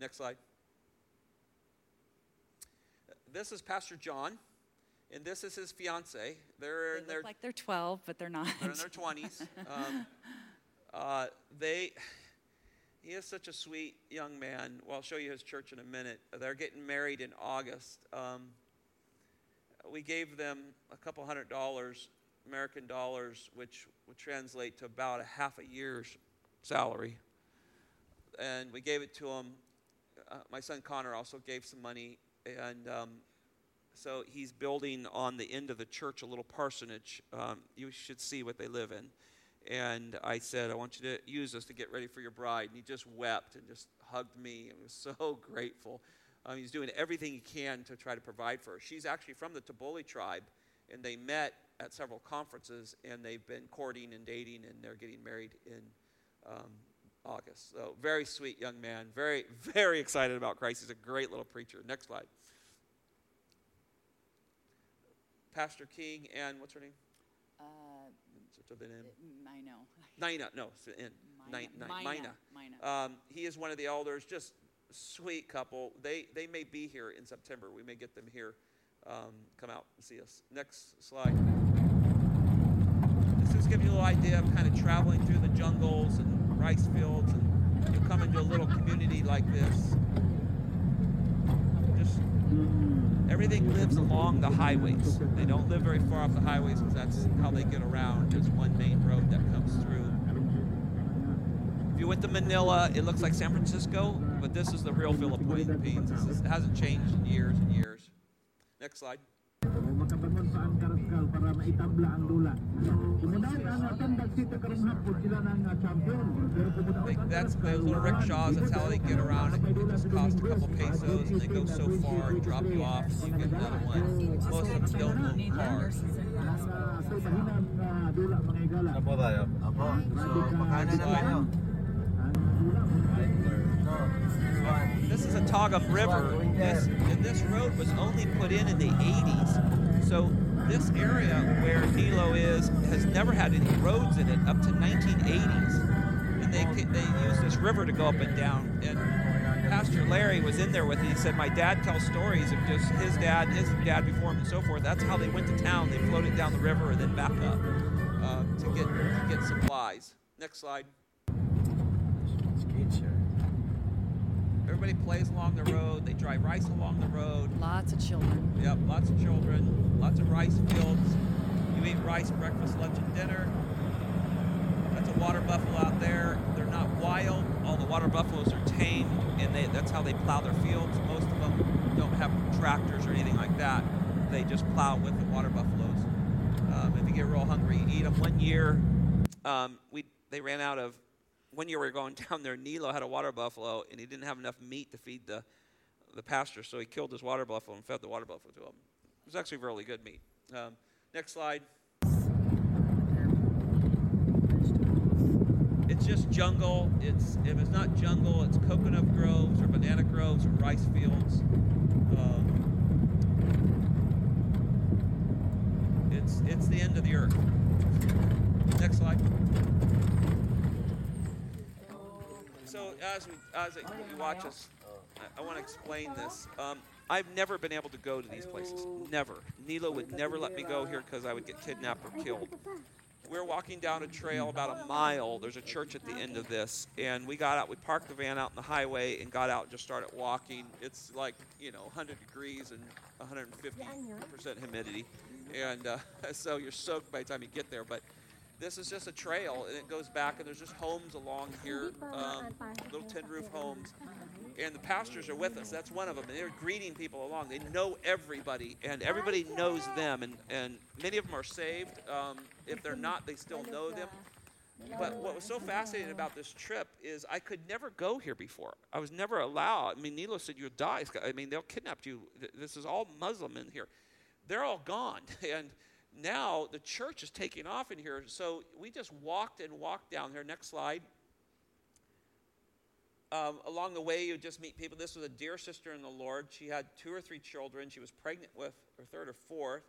Speaker 1: Next slide. This is Pastor John, and this is his fiance. They're
Speaker 3: They
Speaker 1: in their
Speaker 3: like they're 12, but they're not.
Speaker 1: they're in their twenties. Um, uh, they, he is such a sweet young man. Well, I'll show you his church in a minute. They're getting married in August. Um, we gave them a couple hundred dollars, American dollars, which would translate to about a half a year's salary. And we gave it to him. Uh, my son Connor also gave some money, and um, so he's building on the end of the church a little parsonage. Um, you should see what they live in. And I said, I want you to use this to get ready for your bride. And he just wept and just hugged me and was so grateful. Um, he's doing everything he can to try to provide for her. She's actually from the Taboli tribe, and they met at several conferences, and they've been courting and dating, and they're getting married in um, August. So, very sweet young man. Very, very excited about Christ. He's a great little preacher. Next slide. Pastor King and what's her name?
Speaker 3: Uh,
Speaker 1: Such a big name. Nina. No, it's.
Speaker 3: Mina.
Speaker 1: Ni- Ni-
Speaker 3: Mina.
Speaker 1: Mina.
Speaker 3: Mina.
Speaker 1: Um, he is one of the elders. Just sweet couple. They they may be here in September. We may get them here. Um, come out and see us. Next slide. This is giving you a little idea of kind of traveling through the jungles and rice fields, and you come into a little community like this. Just everything lives along the highways. They don't live very far off the highways because that's how they get around. There's one main road that comes through. If you went to Manila, it looks like San Francisco, but this is the real Philippines. This is, it hasn't changed in years and years. Next slide.
Speaker 4: Makabangon sa Angkaraskal para maitabla ang dula. Kumudahan ang atong dagsita karong hapon sila ng champion. Pero kumudahan
Speaker 1: They, that's those little rickshaws. That's how they get around. It, it just costs a couple pesos, and they go so far and drop you off, and you get another one. Most of them don't own cars.
Speaker 4: Sa mahinang dula mga igala.
Speaker 5: Ano po tayo? Apo. So, pagkain na tayo.
Speaker 1: This is a Tagum River. This and this road was only put in in the 80s. So this area where Nilo is has never had any roads in it up to 1980s. And they they use this river to go up and down. And Pastor Larry was in there with me. He said, "My dad tells stories of just his dad, his dad before him, and so forth. That's how they went to town. They floated down the river and then back up uh, to get to get supplies." Next slide. Everybody plays along the road. They dry rice along the road.
Speaker 3: Lots of children.
Speaker 1: Yep, lots of children, lots of rice fields. You eat rice breakfast, lunch, and dinner. That's a water buffalo out there. They're not wild. All the water buffaloes are tamed, and they, that's how they plow their fields. Most of them don't have tractors or anything like that. They just plow with the water buffaloes. Um, if you get real hungry, you eat them. One year, um, we they ran out of. One year we were going down there. Nilo had a water buffalo, and he didn't have enough meat to feed the the pasture, so he killed his water buffalo and fed the water buffalo to him. It was actually really good meat. Um, next slide. It's just jungle. It's if it's not jungle, it's coconut groves or banana groves or rice fields. Um, it's it's the end of the earth. Next slide. As we as watch us, I, I want to explain this. Um, I've never been able to go to these places. Never. Nilo would never let me go here because I would get kidnapped or killed. We're walking down a trail about a mile. There's a church at the end of this, and we got out. We parked the van out in the highway and got out and just started walking. It's like you know 100 degrees and 150 percent humidity, and uh, so you're soaked by the time you get there. But this is just a trail, and it goes back, and there's just homes along here, um, little tin roof homes. And the pastors are with us. That's one of them. And they're greeting people along. They know everybody, and everybody knows them. And, and many of them are saved. Um, if they're not, they still know them. But what was so fascinating about this trip is I could never go here before. I was never allowed. I mean, Nilo said you'll die. I mean, they'll kidnap you. This is all Muslim in here. They're all gone. And now the church is taking off in here. So we just walked and walked down here. Next slide. Um, along the way, you just meet people. This was a dear sister in the Lord. She had two or three children. She was pregnant with her third or fourth.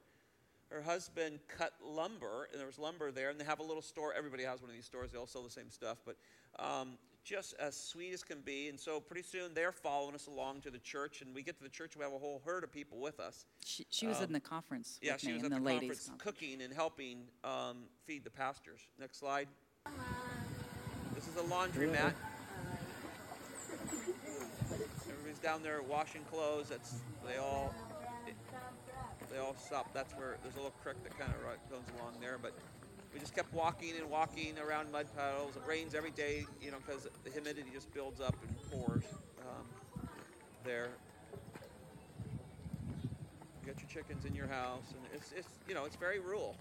Speaker 1: Her husband cut lumber, and there was lumber there, and they have a little store. Everybody has one of these stores. They all sell the same stuff, but um, just as sweet as can be. And so pretty soon they're following us along to the church, and we get to the church. We have a whole herd of people with us.
Speaker 3: She, she was
Speaker 1: Um,
Speaker 3: in the conference
Speaker 1: Yeah, she
Speaker 3: me
Speaker 1: was
Speaker 3: in
Speaker 1: at
Speaker 3: the,
Speaker 1: the,
Speaker 3: ladies'
Speaker 1: conference cooking and helping um, feed the pastors. Next slide. This is a laundromat. Everybody's down there washing clothes. That's they all they all stop. That's where there's a little creek that kind of goes along there. But we just kept walking and walking around mud puddles. It rains every day, you know, because the humidity just builds up and pours um, there. You got your chickens in your house, and it's, it's you know it's very rural.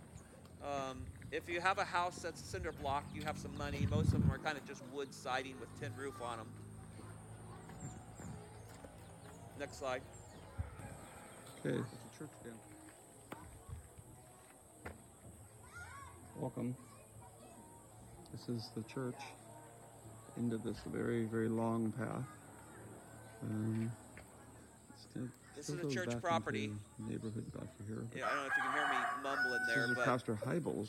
Speaker 1: Um, if you have a house that's a cinder block, you have some money. Most of them are kind of just wood siding with tin roof on them. Next slide.
Speaker 6: Okay, it's a church again. Welcome. This is the church. into this very, very long path. Um, still,
Speaker 1: This
Speaker 6: still
Speaker 1: is a church property.
Speaker 6: Neighborhood back here.
Speaker 1: Yeah, I don't know if you can hear me mumbling
Speaker 6: This
Speaker 1: there,
Speaker 6: is
Speaker 1: but
Speaker 6: Pastor Heibels.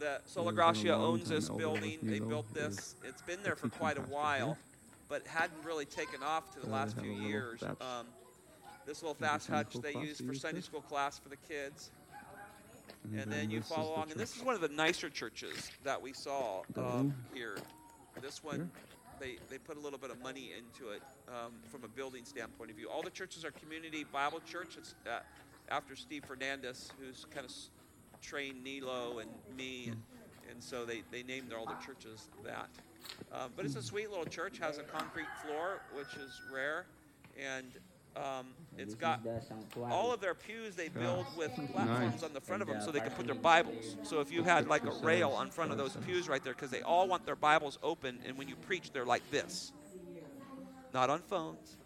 Speaker 1: the Sola Gracia owns this building. They built this. It's been there for quite a while, but hadn't really taken off to the
Speaker 6: Uh,
Speaker 1: last few
Speaker 6: have a little
Speaker 1: years. Um, this little thatch hutch they use for Sunday school class for the kids.
Speaker 6: And,
Speaker 1: then you follow along. And this is one of the nicer churches that we saw um, here. This one, they, they put a little bit of money into it um, from a building standpoint of view. All the churches are community Bible church. It's uh, after Steve Fernandez, who's kind of trained Nilo and me, and, and so they, they named all their churches that. Um, but it's a sweet little church. Has a concrete floor, which is rare, and um, it's got all of their pews they build with platforms
Speaker 6: Nice.
Speaker 1: on the front of them so they can put their Bibles. So if you had like a rail on front of those pews right there, because they all want their Bibles open, and when you preach, they're like this, not on phones,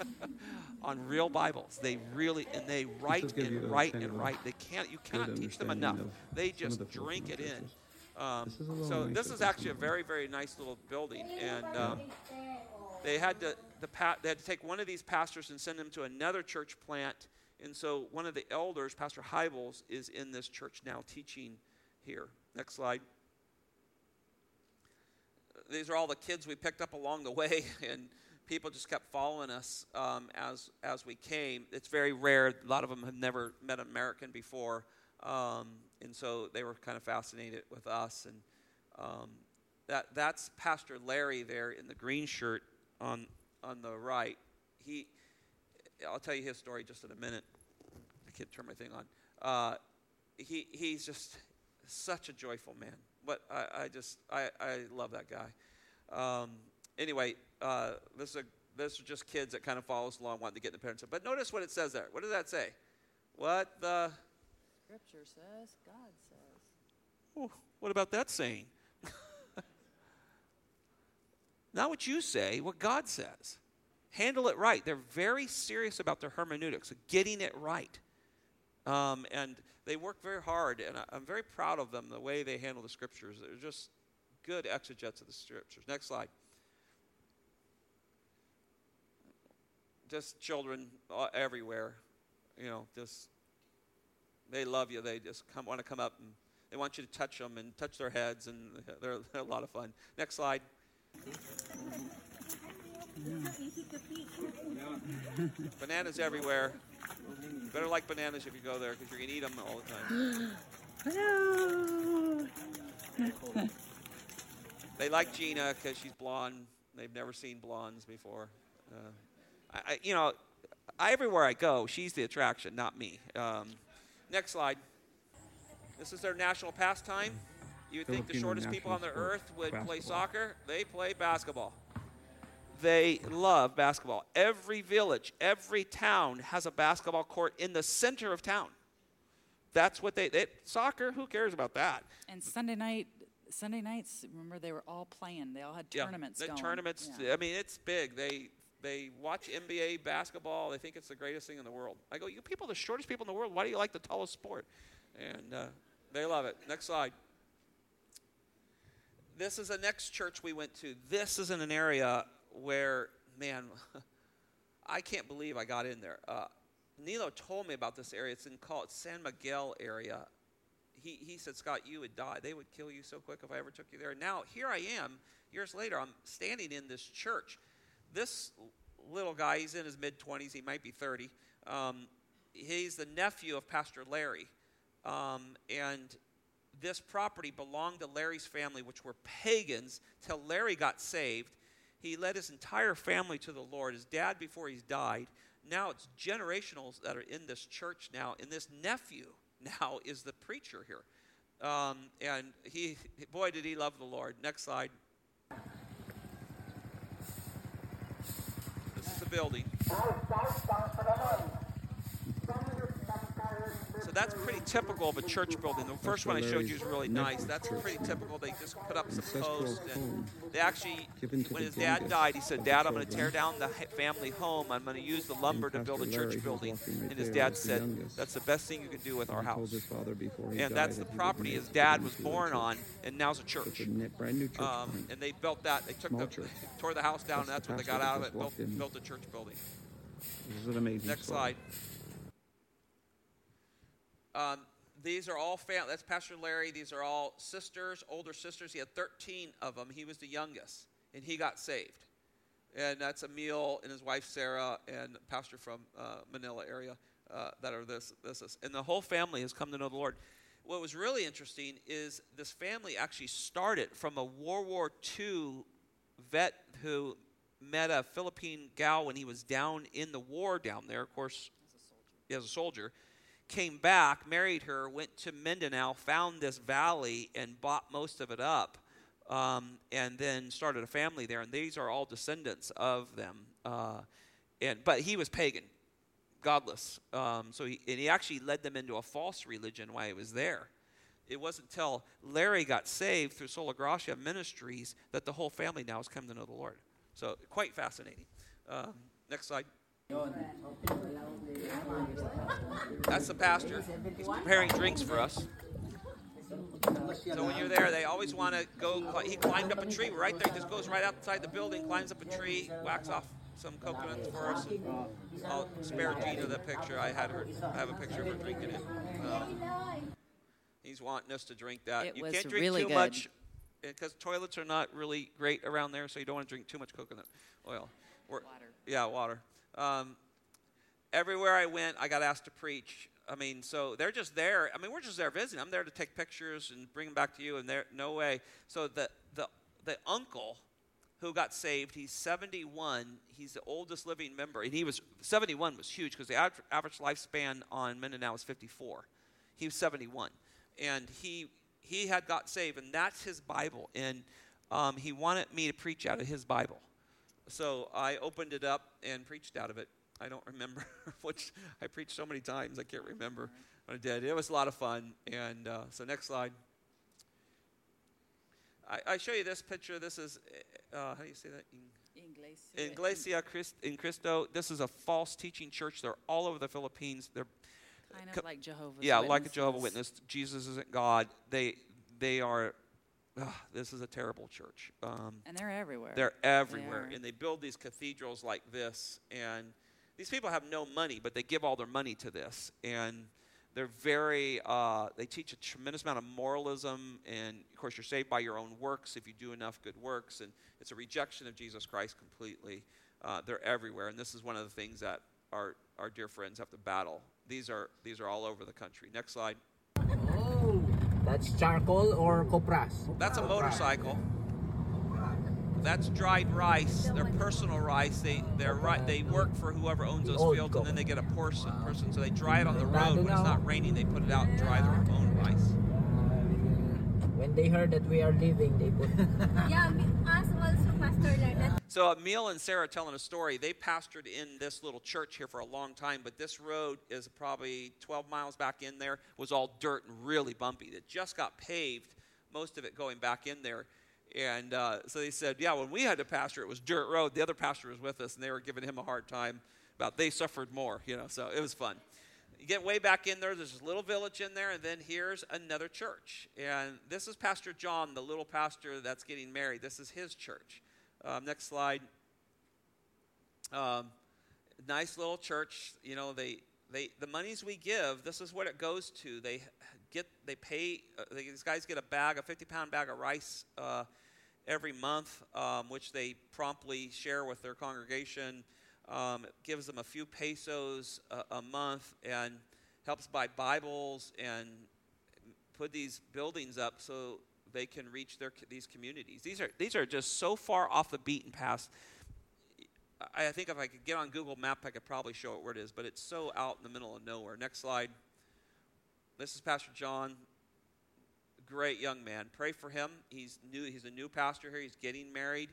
Speaker 1: on real Bibles. They really and they write and write and write. They can't you
Speaker 6: good
Speaker 1: cannot teach them enough. They just drink it in. Um,
Speaker 6: This is a little
Speaker 1: so this is actually a very very nice little building, and um, they had to the pa- they had to take one of these pastors and send him to another church plant. And so one of the elders, Pastor Heibels, is in this church now teaching here. Next slide. These are all the kids we picked up along the way, and people just kept following us um, as as we came. It's very rare. A lot of them have never met an American before, um, and so they were kind of fascinated with us. And um, that that's Pastor Larry there in the green shirt on on the right. He, I'll tell you his story just in a minute. I can't turn my thing on. Uh, he he's just such a joyful man. But I, I just I, I love that guy. Um, anyway, uh, this is a, this are just kids that kind of follow us along, wanting to get the parents. But notice what it says there. What does that say? What the?
Speaker 3: Scripture says, God says.
Speaker 1: Oh, what about that saying? Not what you say, what God says. Handle it right. They're very serious about their hermeneutics, getting it right. Um, and they work very hard, and I, I'm very proud of them, the way they handle the scriptures. They're just good exegetes of the scriptures. Next slide. Just children uh, everywhere, you know, just they love you. They just come, want to come up and they want you to touch them and touch their heads, and they're, they're a lot of fun. Next slide. Bananas everywhere. You better like bananas if you go there because you're going to eat them all the time. they like Gina because she's blonde. They've never seen blondes before. Uh, I, I, you know, I, everywhere I go, she's the attraction, not me. Um, next slide. This is their national pastime. You would think the shortest people on the earth would play soccer. They play basketball. They love basketball. Every village, every town has a basketball court in the center of town. That's what they, they soccer. Who cares about that?
Speaker 3: And Sunday night, Sunday nights, remember they were all playing. They all had tournaments Yeah,
Speaker 1: the
Speaker 3: going.
Speaker 1: tournaments.
Speaker 3: Yeah.
Speaker 1: I mean, it's big. They they watch NBA basketball. They think it's the greatest thing in the world. I go, you people, the shortest people in the world. Why do you like the tallest sport? And uh, they love it. Next slide. This is the next church we went to. This is in an area where, man, I can't believe I got in there. Uh, Nilo told me about this area. It's in called San Miguel area. He, he said, Scott, you would die. They would kill you so quick if I ever took you there. Now, here I am, years later, I'm standing in this church. This little guy, he's in his mid 20s, he might be 30. Um, he's the nephew of Pastor Larry. Um, and this property belonged to Larry's family, which were pagans, till Larry got saved. He led his entire family to the Lord. His dad, before he died, now it's generationals that are in this church now. And this nephew now is the preacher here. Um, and he, boy, did he love the Lord. Next slide. This is the building. So that's pretty typical of a church building. The first one I showed you is really nice. That's pretty typical. They just put up some posts and they actually, when his dad died, he said, "Dad, I'm going to tear down the family home. I'm going to use the lumber to build a church building." And his dad said, "That's the best thing you can do with our house."
Speaker 6: his father before he
Speaker 1: And that's the
Speaker 6: that he would
Speaker 1: property his dad was born on, and now's a church.
Speaker 6: It's a ne- brand new church
Speaker 1: Um, and they built that. They took the tore the house down, and
Speaker 6: That's
Speaker 1: what they got out of it. Built, built a church building.
Speaker 6: This is an amazing
Speaker 1: Next slide. Um, these are all fam- That's Pastor Larry. These are all sisters, older sisters. He had 13 of them. He was the youngest, and he got saved. And that's Emil and his wife Sarah and pastor from uh, Manila area uh, that are this, this, this. And the whole family has come to know the Lord. What was really interesting is this family actually started from a World War II vet who met a Philippine gal when he was down in the war down there. Of course, as a soldier, came back, married her, went to Mindanao, found this valley, and bought most of it up, um, and then started a family there. And these are all descendants of them. Uh, and but he was pagan, godless. Um, so he, and he actually led them into a false religion while he was there. It wasn't until Larry got saved through Sola Gracia Ministries that the whole family now has come to know the Lord. So quite fascinating. Um, next slide. That's the pastor. He's preparing drinks for us. So when you're there, they always want to go. He climbed up a tree right there. He just goes right outside the building, climbs up a tree, whacks off some coconuts for us. And I'll spare Gina the picture. I had her. I have a picture of her drinking it. Um, he's wanting us to drink that.
Speaker 3: It
Speaker 1: you can't drink
Speaker 3: really
Speaker 1: too
Speaker 3: good.
Speaker 1: much because toilets are not really great around there, so you don't want to drink too much coconut oil. Or,
Speaker 3: Water.
Speaker 1: Yeah, water. Um, everywhere I went, I got asked to preach. I mean, so they're just there. I mean, we're just there visiting. I'm there to take pictures and bring them back to you, and they're no way. So the the the uncle who got saved, he's 71. He's the oldest living member, and he was 71 was huge because the average, average lifespan on Mindanao is 54. He was 71, and he he had got saved, and that's his Bible, and um, he wanted me to preach out of his Bible. So I opened it up and preached out of it. I don't remember which I preached so many times I can't remember what I did. It was a lot of fun. And uh, so next slide. I, I show you this picture. This is uh, how do you say that?
Speaker 3: Iglesia.
Speaker 1: Iglesia Christ, in Cristo. This is a false teaching church. They're all over the Philippines. They're
Speaker 3: Kind
Speaker 1: Co-
Speaker 3: of like Jehovah's
Speaker 1: yeah, like a Jehovah
Speaker 3: Witnesses.
Speaker 1: Witness. Jesus isn't God. They they are. Ugh, this is a terrible church. Um,
Speaker 3: And they're everywhere.
Speaker 1: they're everywhere,
Speaker 3: are.
Speaker 1: and they build these cathedrals like this. And these people have no money, but they give all their money to this. And they're very. Uh, they teach a tremendous amount of moralism, and of course, you're saved by your own works if you do enough good works. And it's a rejection of Jesus Christ completely. Uh, they're everywhere, and this is one of the things that our our dear friends have to battle. These are these are all over the country. Next slide.
Speaker 7: That's charcoal or copras?
Speaker 1: That's a motorcycle. That's dried rice. They're personal rice. They they're ri- they work for whoever owns those fields, and then they get a portion. Person, so they dry it on the road when it's not raining. They put it out and dry their own rice.
Speaker 7: Uh, when they heard that we are leaving, they put
Speaker 8: Yeah,
Speaker 1: So Emil and Sarah telling a story. They pastored in this little church here for a long time, but this road is probably 12 miles back in there. Was all dirt and really bumpy. It just got paved, most of it going back in there. And uh, so they said, yeah, when we had to pastor, it was dirt road. The other pastor was with us, and they were giving him a hard time about they suffered more, you know. So it was fun. You get way back in there. There's this little village in there, and then here's another church. And this is Pastor John, the little pastor that's getting married. This is his church. Um, next slide. Um, nice little church. You know, they they the monies we give. This is what it goes to. They get they pay. Uh, they, these guys get a bag, a 50 pound bag of rice uh, every month, um, which they promptly share with their congregation. Um, it gives them a few pesos a, a month and helps buy Bibles and put these buildings up so they can reach their these communities. These are these are just so far off the beaten path. I, think if I could get on Google Map, I could probably show it where it is, but it's so out in the middle of nowhere. Next slide. This is Pastor John. Great young man. Pray for him. He's new. He's a new pastor here. He's getting married,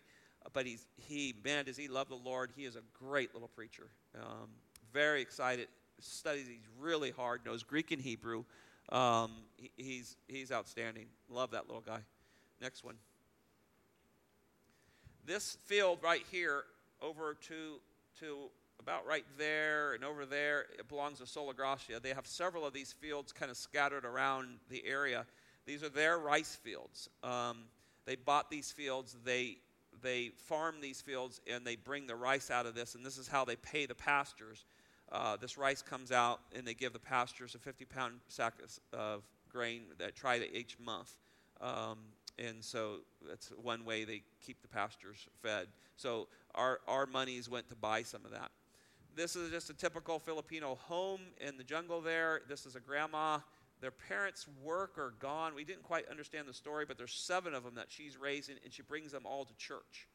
Speaker 1: but he's he man does he love the Lord. He is a great little preacher. Um, very excited studies He's really hard, knows Greek and Hebrew. Um, he, he's, he's outstanding. Love that little guy. Next one. This field right here, over to, to about right there and over there, it belongs to Sola. They have several of these fields kind of scattered around the area. These are their rice fields. Um, they bought these fields, they, they farm these fields, and they bring the rice out of this, and this is how they pay the pastors. Uh, this rice comes out, and they give the pastors a 50 pound sack of, grain that try to each month. Um, and so that's one way they keep the pastors fed. So our, our monies went to buy some of that. This is just a typical Filipino home in the jungle there. This is a grandma. Their parents' work are gone. We didn't quite understand the story, but there's seven of them that she's raising, and she brings them all to church.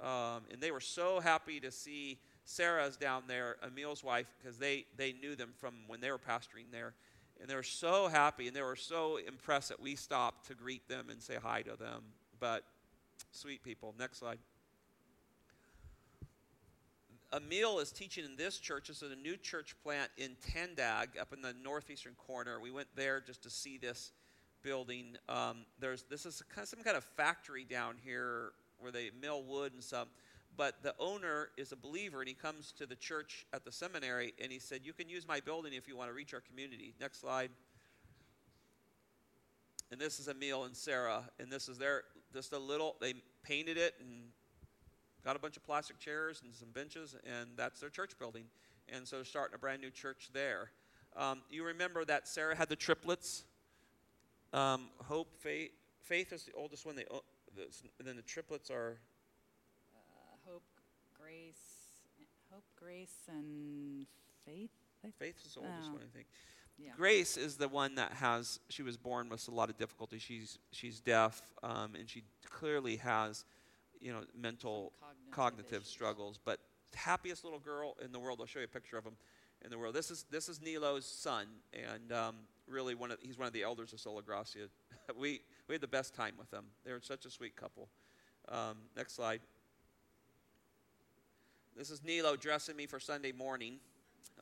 Speaker 1: Um, and they were so happy to see Sarah's down there, Emil's wife, because they, they knew them from when they were pastoring there. And they were so happy and they were so impressed that we stopped to greet them and say hi to them. But sweet people. Next slide. Emil is teaching in this church. This is a new church plant in Tandag, up in the northeastern corner. We went there just to see this building. Um, there's this is some kind of factory down here where they mill wood and stuff. But the owner is a believer, and he comes to the church at the seminary, and he said, "You can use my building if you want to reach our community." Next slide. And this is Emil and Sarah, and this is their just a little. They painted it and got a bunch of plastic chairs and some benches, and that's their church building. And so they're starting a brand new church there. Um, you remember that Sarah had the triplets. Um, Hope, Faith, Faith is the oldest one. They, and then the triplets are
Speaker 3: Grace, Hope, Grace, and Faith.
Speaker 1: Faith is the oldest
Speaker 3: Oh.
Speaker 1: one, I think.
Speaker 3: Yeah.
Speaker 1: Grace is the one that has. She was born with a lot of difficulty. She's she's deaf, um, and she clearly has, you know, mental
Speaker 3: cognitive
Speaker 1: cognitive struggles. But happiest little girl in the world. I'll show you a picture of him in the world. This is this is Nilo's son, and um, really one of he's one of the elders of Sola Gracia. we we had the best time with them. They're such a sweet couple. Um, next slide. This is Nilo dressing me for Sunday morning.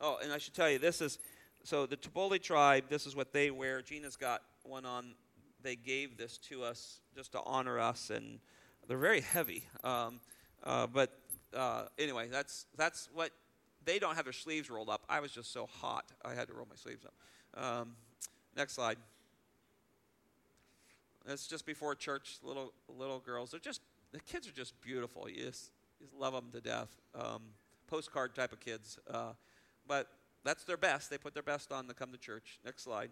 Speaker 1: Oh, and I should tell you, this is so the Taboli tribe. This is what they wear. Gina's got one on. They gave this to us just to honor us, and they're very heavy. Um, uh, but uh, anyway, that's that's what they don't have their sleeves rolled up. I was just so hot, I had to roll my sleeves up. Um, next slide. It's just before church. Little little girls. They're just the kids are just beautiful. You just, love them to death. Um, postcard type of kids. Uh, but that's their best. They put their best on to come to church. Next slide.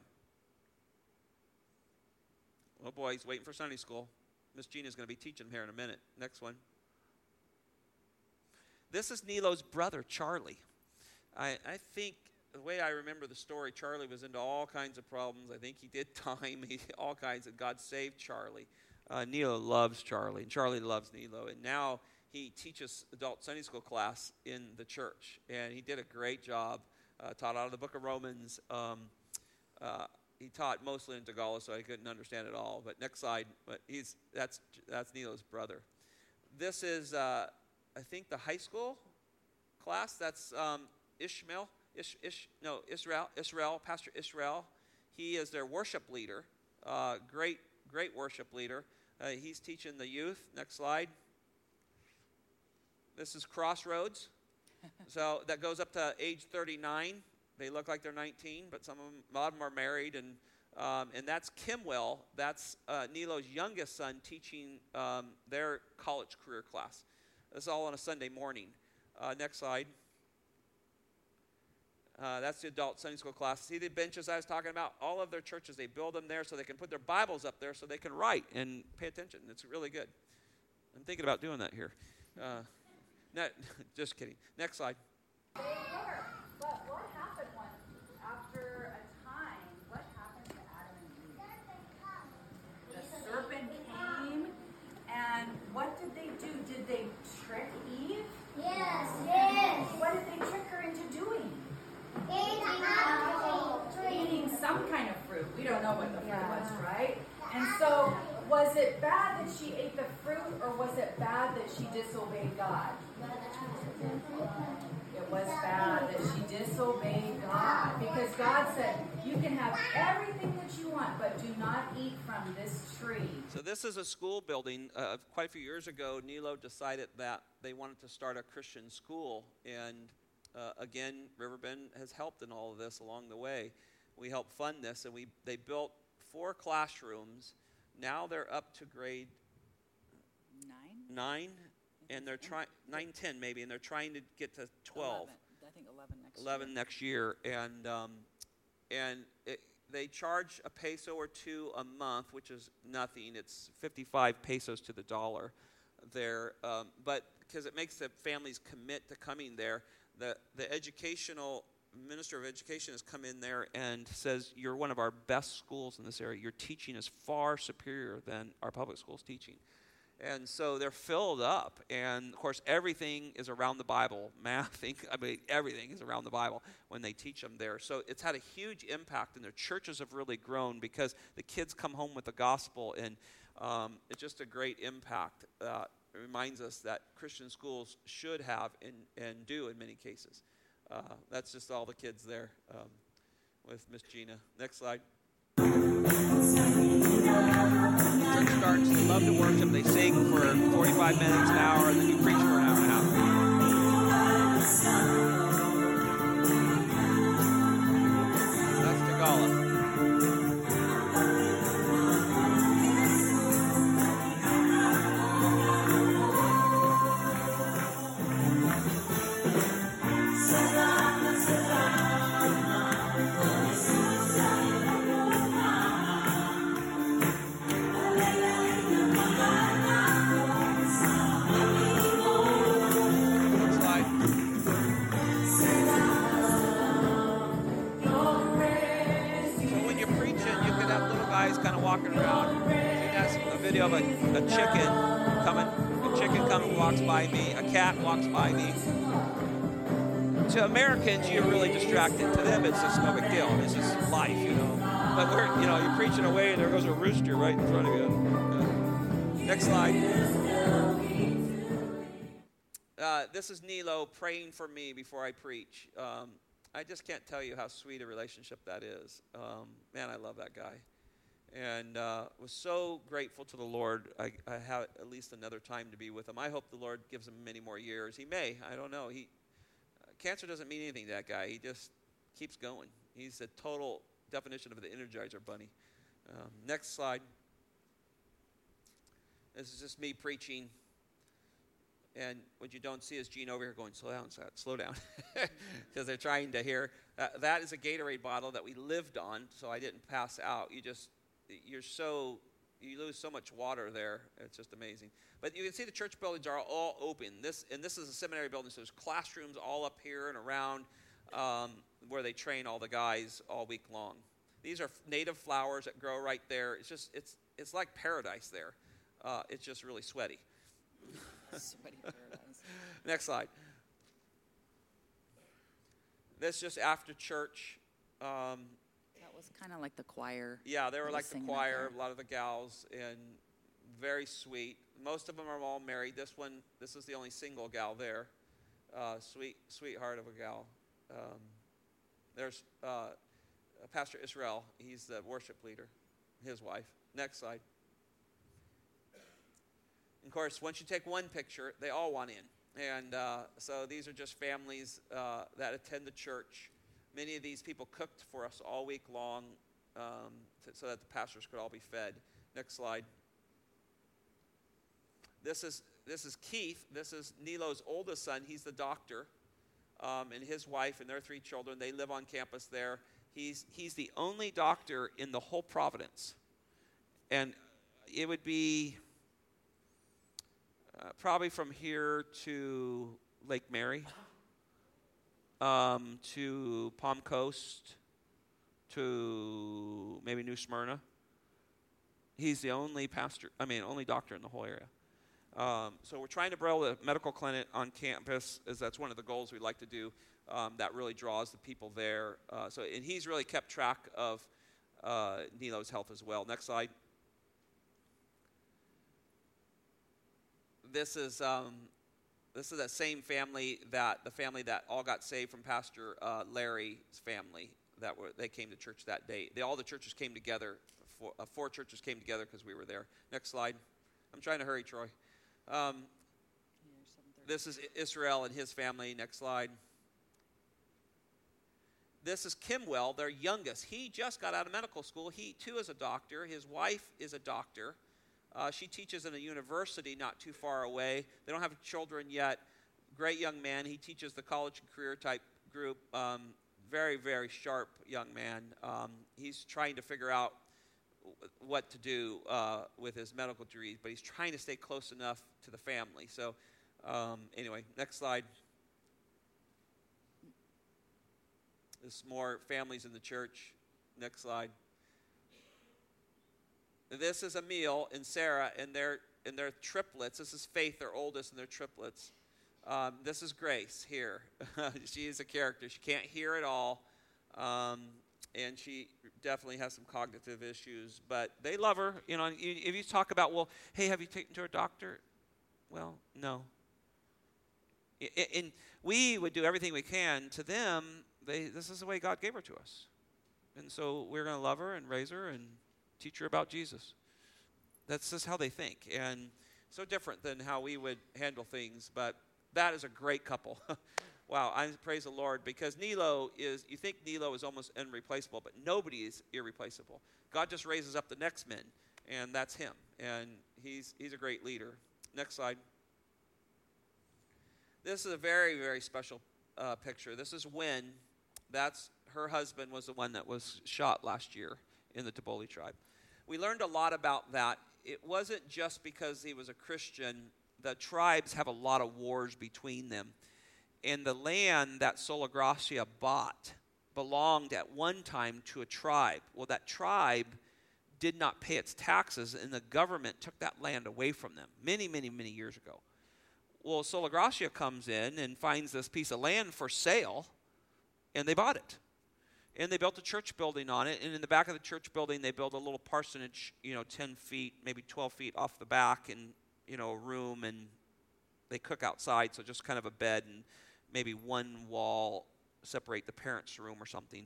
Speaker 1: Oh boy, he's waiting for Sunday school. Miss Gina's going to be teaching him here in a minute. Next one. This is Nilo's brother, Charlie. I, I think the way I remember the story, Charlie was into all kinds of problems. I think he did time, he, all kinds, and God saved Charlie. Uh, Nilo loves Charlie, and Charlie loves Nilo. And now he teaches adult Sunday school class in the church, and he did a great job. Uh, taught out of the book of Romans. Um, uh, he taught mostly in Tagalog, so I couldn't understand it all. But next slide. But he's that's that's Nilo's brother. This is uh, I think the high school class. That's um, Ishmael. Ish, Ish, no, Israel. Israel. Pastor Israel. He is their worship leader. Uh, great, great worship leader. Uh, he's teaching the youth. Next slide. This is Crossroads. so that goes up to age 39. They look like they're 19, but some of them, a lot of them are married, and um, and that's Kimwell. That's uh, Nilo's youngest son teaching um, their college career class. This is all on a Sunday morning. Uh, next slide. Uh, that's the adult Sunday school class. See the benches I was talking about? All of their churches, they build them there so they can put their Bibles up there so they can write and pay attention. It's really good. I'm thinking about doing that here. Uh, no, just kidding. Next slide.
Speaker 3: They were. But what happened when, after a time, what happened to Adam and Eve? The serpent came, and what did they do? Did they trick Eve?
Speaker 8: Yes, yes.
Speaker 3: What did they trick her into doing?
Speaker 8: Eating apple.
Speaker 3: Eating some kind of fruit. We don't know what the fruit was, right? And so, was it bad that she ate the fruit, or was it bad that she disobeyed God? It was bad that she disobeyed God. Because God said, you can have everything that you want, but do not eat from this tree.
Speaker 1: So this is a school building. Uh, quite a few years ago, Nilo decided that they wanted to start a Christian school, and uh, again, Riverbend has helped in all of this along the way. We helped fund this, and we they built four classrooms. Now they're up to grade
Speaker 3: Nine?
Speaker 1: nine, and they're trying nine, ten maybe, and they're trying to get to twelve.
Speaker 3: 11. I think 11 next
Speaker 1: 11
Speaker 3: year.
Speaker 1: next year, and um, and it, they charge a peso or two a month, which is nothing. It's 55 pesos to the dollar there, um, but because it makes the families commit to coming there, the the educational minister of education has come in there and says you're one of our best schools in this area. Your teaching is far superior than our public schools teaching. And so they're filled up. And of course, everything is around the Bible. Math, I mean, everything is around the Bible when they teach them there. So it's had a huge impact, and their churches have really grown because the kids come home with the gospel, and um, it's just a great impact. Uh, it reminds us that Christian schools should have and, and do in many cases. Uh, that's just all the kids there um, with Miss Gina. Next slide. Church starts, they love to worship, they sing for 45 minutes, an hour, and then you preach for an hour and a half. Really distracted. To them, it's just no big deal. It's just life, you know. But we're, you know, you're preaching away, and there goes a rooster right in front of you. Uh, next slide. Uh, this is Nilo praying for me before I preach. Um, I just can't tell you how sweet a relationship that is. Um, man, I love that guy. And uh, was so grateful to the Lord. I, I have at least another time to be with him. I hope the Lord gives him many more years. He may. I don't know. He, uh, cancer doesn't mean anything to that guy. He just keeps going. He's a total definition of the Energizer Bunny. Um, next slide. This is just me preaching. And what you don't see is Gene over here going, slow down, slow down. Because they're trying to hear. Uh, that is a Gatorade bottle that we lived on, so I didn't pass out. You just, you're so, you lose so much water there. It's just amazing. But you can see the church buildings are all open. This, and this is a seminary building, so there's classrooms all up here and around um, where they train all the guys all week long. These are native flowers that grow right there. It's just, it's, it's like paradise there. Uh, it's just really sweaty.
Speaker 3: Sweaty paradise.
Speaker 1: Next slide. This just after church. Um,
Speaker 3: That was kind of like the choir.
Speaker 1: yeah, they were like the choir, a lot of the gals, and very sweet. Most of them are all married. This one, this is the only single gal there. Uh, sweet, sweetheart of a gal. Um, there's uh, Pastor Israel. He's the worship leader. His wife. Next slide. Of course, once you take one picture, they all want in. And uh, so these are just families uh, that attend the church. Many of these people cooked for us all week long um, to, so that the pastors could all be fed. Next slide. This is, this is Keith. This is Nilo's oldest son. He's the doctor. Um, and his wife and their three children, they live on campus there. He's, he's the only doctor in the whole Providence. And it would be uh, probably from here to Lake Mary, um, to Palm Coast, to maybe New Smyrna. He's the only pastor, I mean, only doctor in the whole area. Um, so we're trying to build a medical clinic on campus, as that's one of the goals we'd like to do. Um, that really draws the people there. Uh, so, and he's really kept track of uh, Nilo's health as well. Next slide. This is um, this is that same family that the family that all got saved from Pastor uh, Larry's family. that were they came to church that day. They, all the churches came together. Four, uh, four churches came together because we were there. Next slide. I'm trying to hurry, Troy. Um, this is Israel and his family. Next slide. This is Kimwell, their youngest. He just got out of medical school. He too is a doctor. His wife is a doctor. Uh, she teaches in a university not too far away. They don't have children yet. Great young man. He teaches the college and career type group. Um, very, very sharp young man. Um, he's trying to figure out what to do uh, with his medical degree, but he's trying to stay close enough to the family. So, um, anyway, next slide. There's more families in the church. Next slide. This is Emil and Sarah and their and their triplets. This is Faith, their oldest, and their triplets. Um, this is Grace here. she is a character. She can't hear at all, um, and she definitely has some cognitive issues. But they love her. You know, if you talk about, well, hey, have you taken to a doctor? Well, no. And we would do everything we can. To them, they, this is the way God gave her to us. And so we're going to love her and raise her and teach her about Jesus. That's just how they think. And so different than how we would handle things. But that is a great couple. wow, I praise the Lord because Nilo is, you think Nilo is almost irreplaceable, but nobody is irreplaceable. God just raises up the next men, and that's him. And he's, he's a great leader. Next slide. This is a very, very special uh, picture. This is when that's her husband was the one that was shot last year in the Taboli tribe. We learned a lot about that. It wasn't just because he was a Christian. The tribes have a lot of wars between them. And the land that Sola Gracia bought belonged at one time to a tribe. Well, that tribe did not pay its taxes, and the government took that land away from them many, many, many years ago. Well, Sola Gracia comes in and finds this piece of land for sale and they bought it. And they built a church building on it. And in the back of the church building, they built a little parsonage, you know, 10 feet, maybe 12 feet off the back, and, you know, a room. And they cook outside, so just kind of a bed and maybe one wall separate the parents' room or something.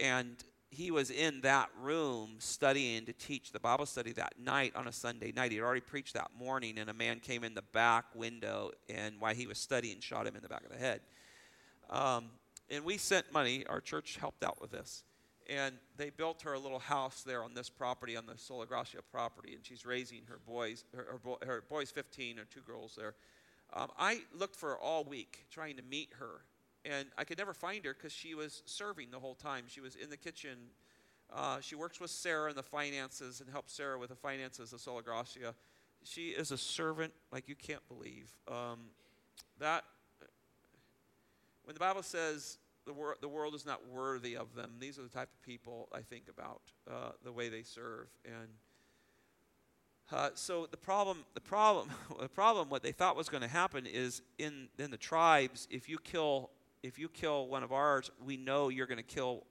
Speaker 1: And he was in that room studying to teach the Bible study that night on a Sunday night. He had already preached that morning, and a man came in the back window, and while he was studying, shot him in the back of the head. Um, and we sent money. Our church helped out with this. And they built her a little house there on this property, on the Sola Gracia property. And she's raising her boys. Her, her, bo- her boy's 15, or two girls there. Um, I looked for her all week trying to meet her. And I could never find her because she was serving the whole time. She was in the kitchen. Uh, she works with Sarah in the finances and helps Sarah with the finances of Sola Gracia. She is a servant like you can't believe. Um, that when the Bible says the, wor- the world is not worthy of them. These are the type of people I think about, uh, the way they serve. And uh, so the problem, the problem, the problem, what they thought was going to happen is in, in the tribes, if you kill, if you kill one of ours, we know you're going to kill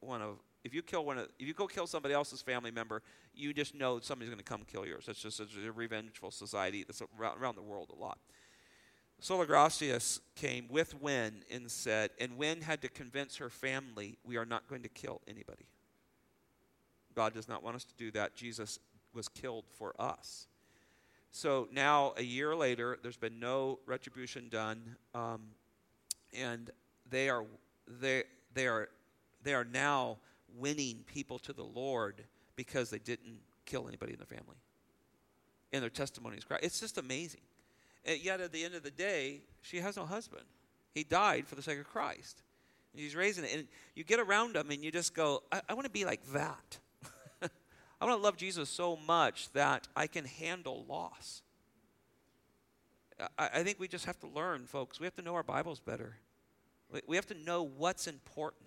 Speaker 1: one of. If you kill one of, if you go kill somebody else's family member, you just know somebody's going to come kill yours. That's just a revengeful society that's around the world a lot. Sola Gracias came with Wren and said, and Wren had to convince her family, we are not going to kill anybody. God does not want us to do that. Jesus was killed for us. So now, a year later, there's been no retribution done, um, and they are they they are they are now winning people to the Lord because they didn't kill anybody in the family. And their testimonies, cry it's just amazing. And yet, at the end of the day, she has no husband. He died for the sake of Christ. And he's raising it. And you get around him and you just go, I, I want to be like that. I want to love Jesus so much that I can handle loss. I, I think we just have to learn, folks. We have to know our Bibles better. We, we have to know what's important.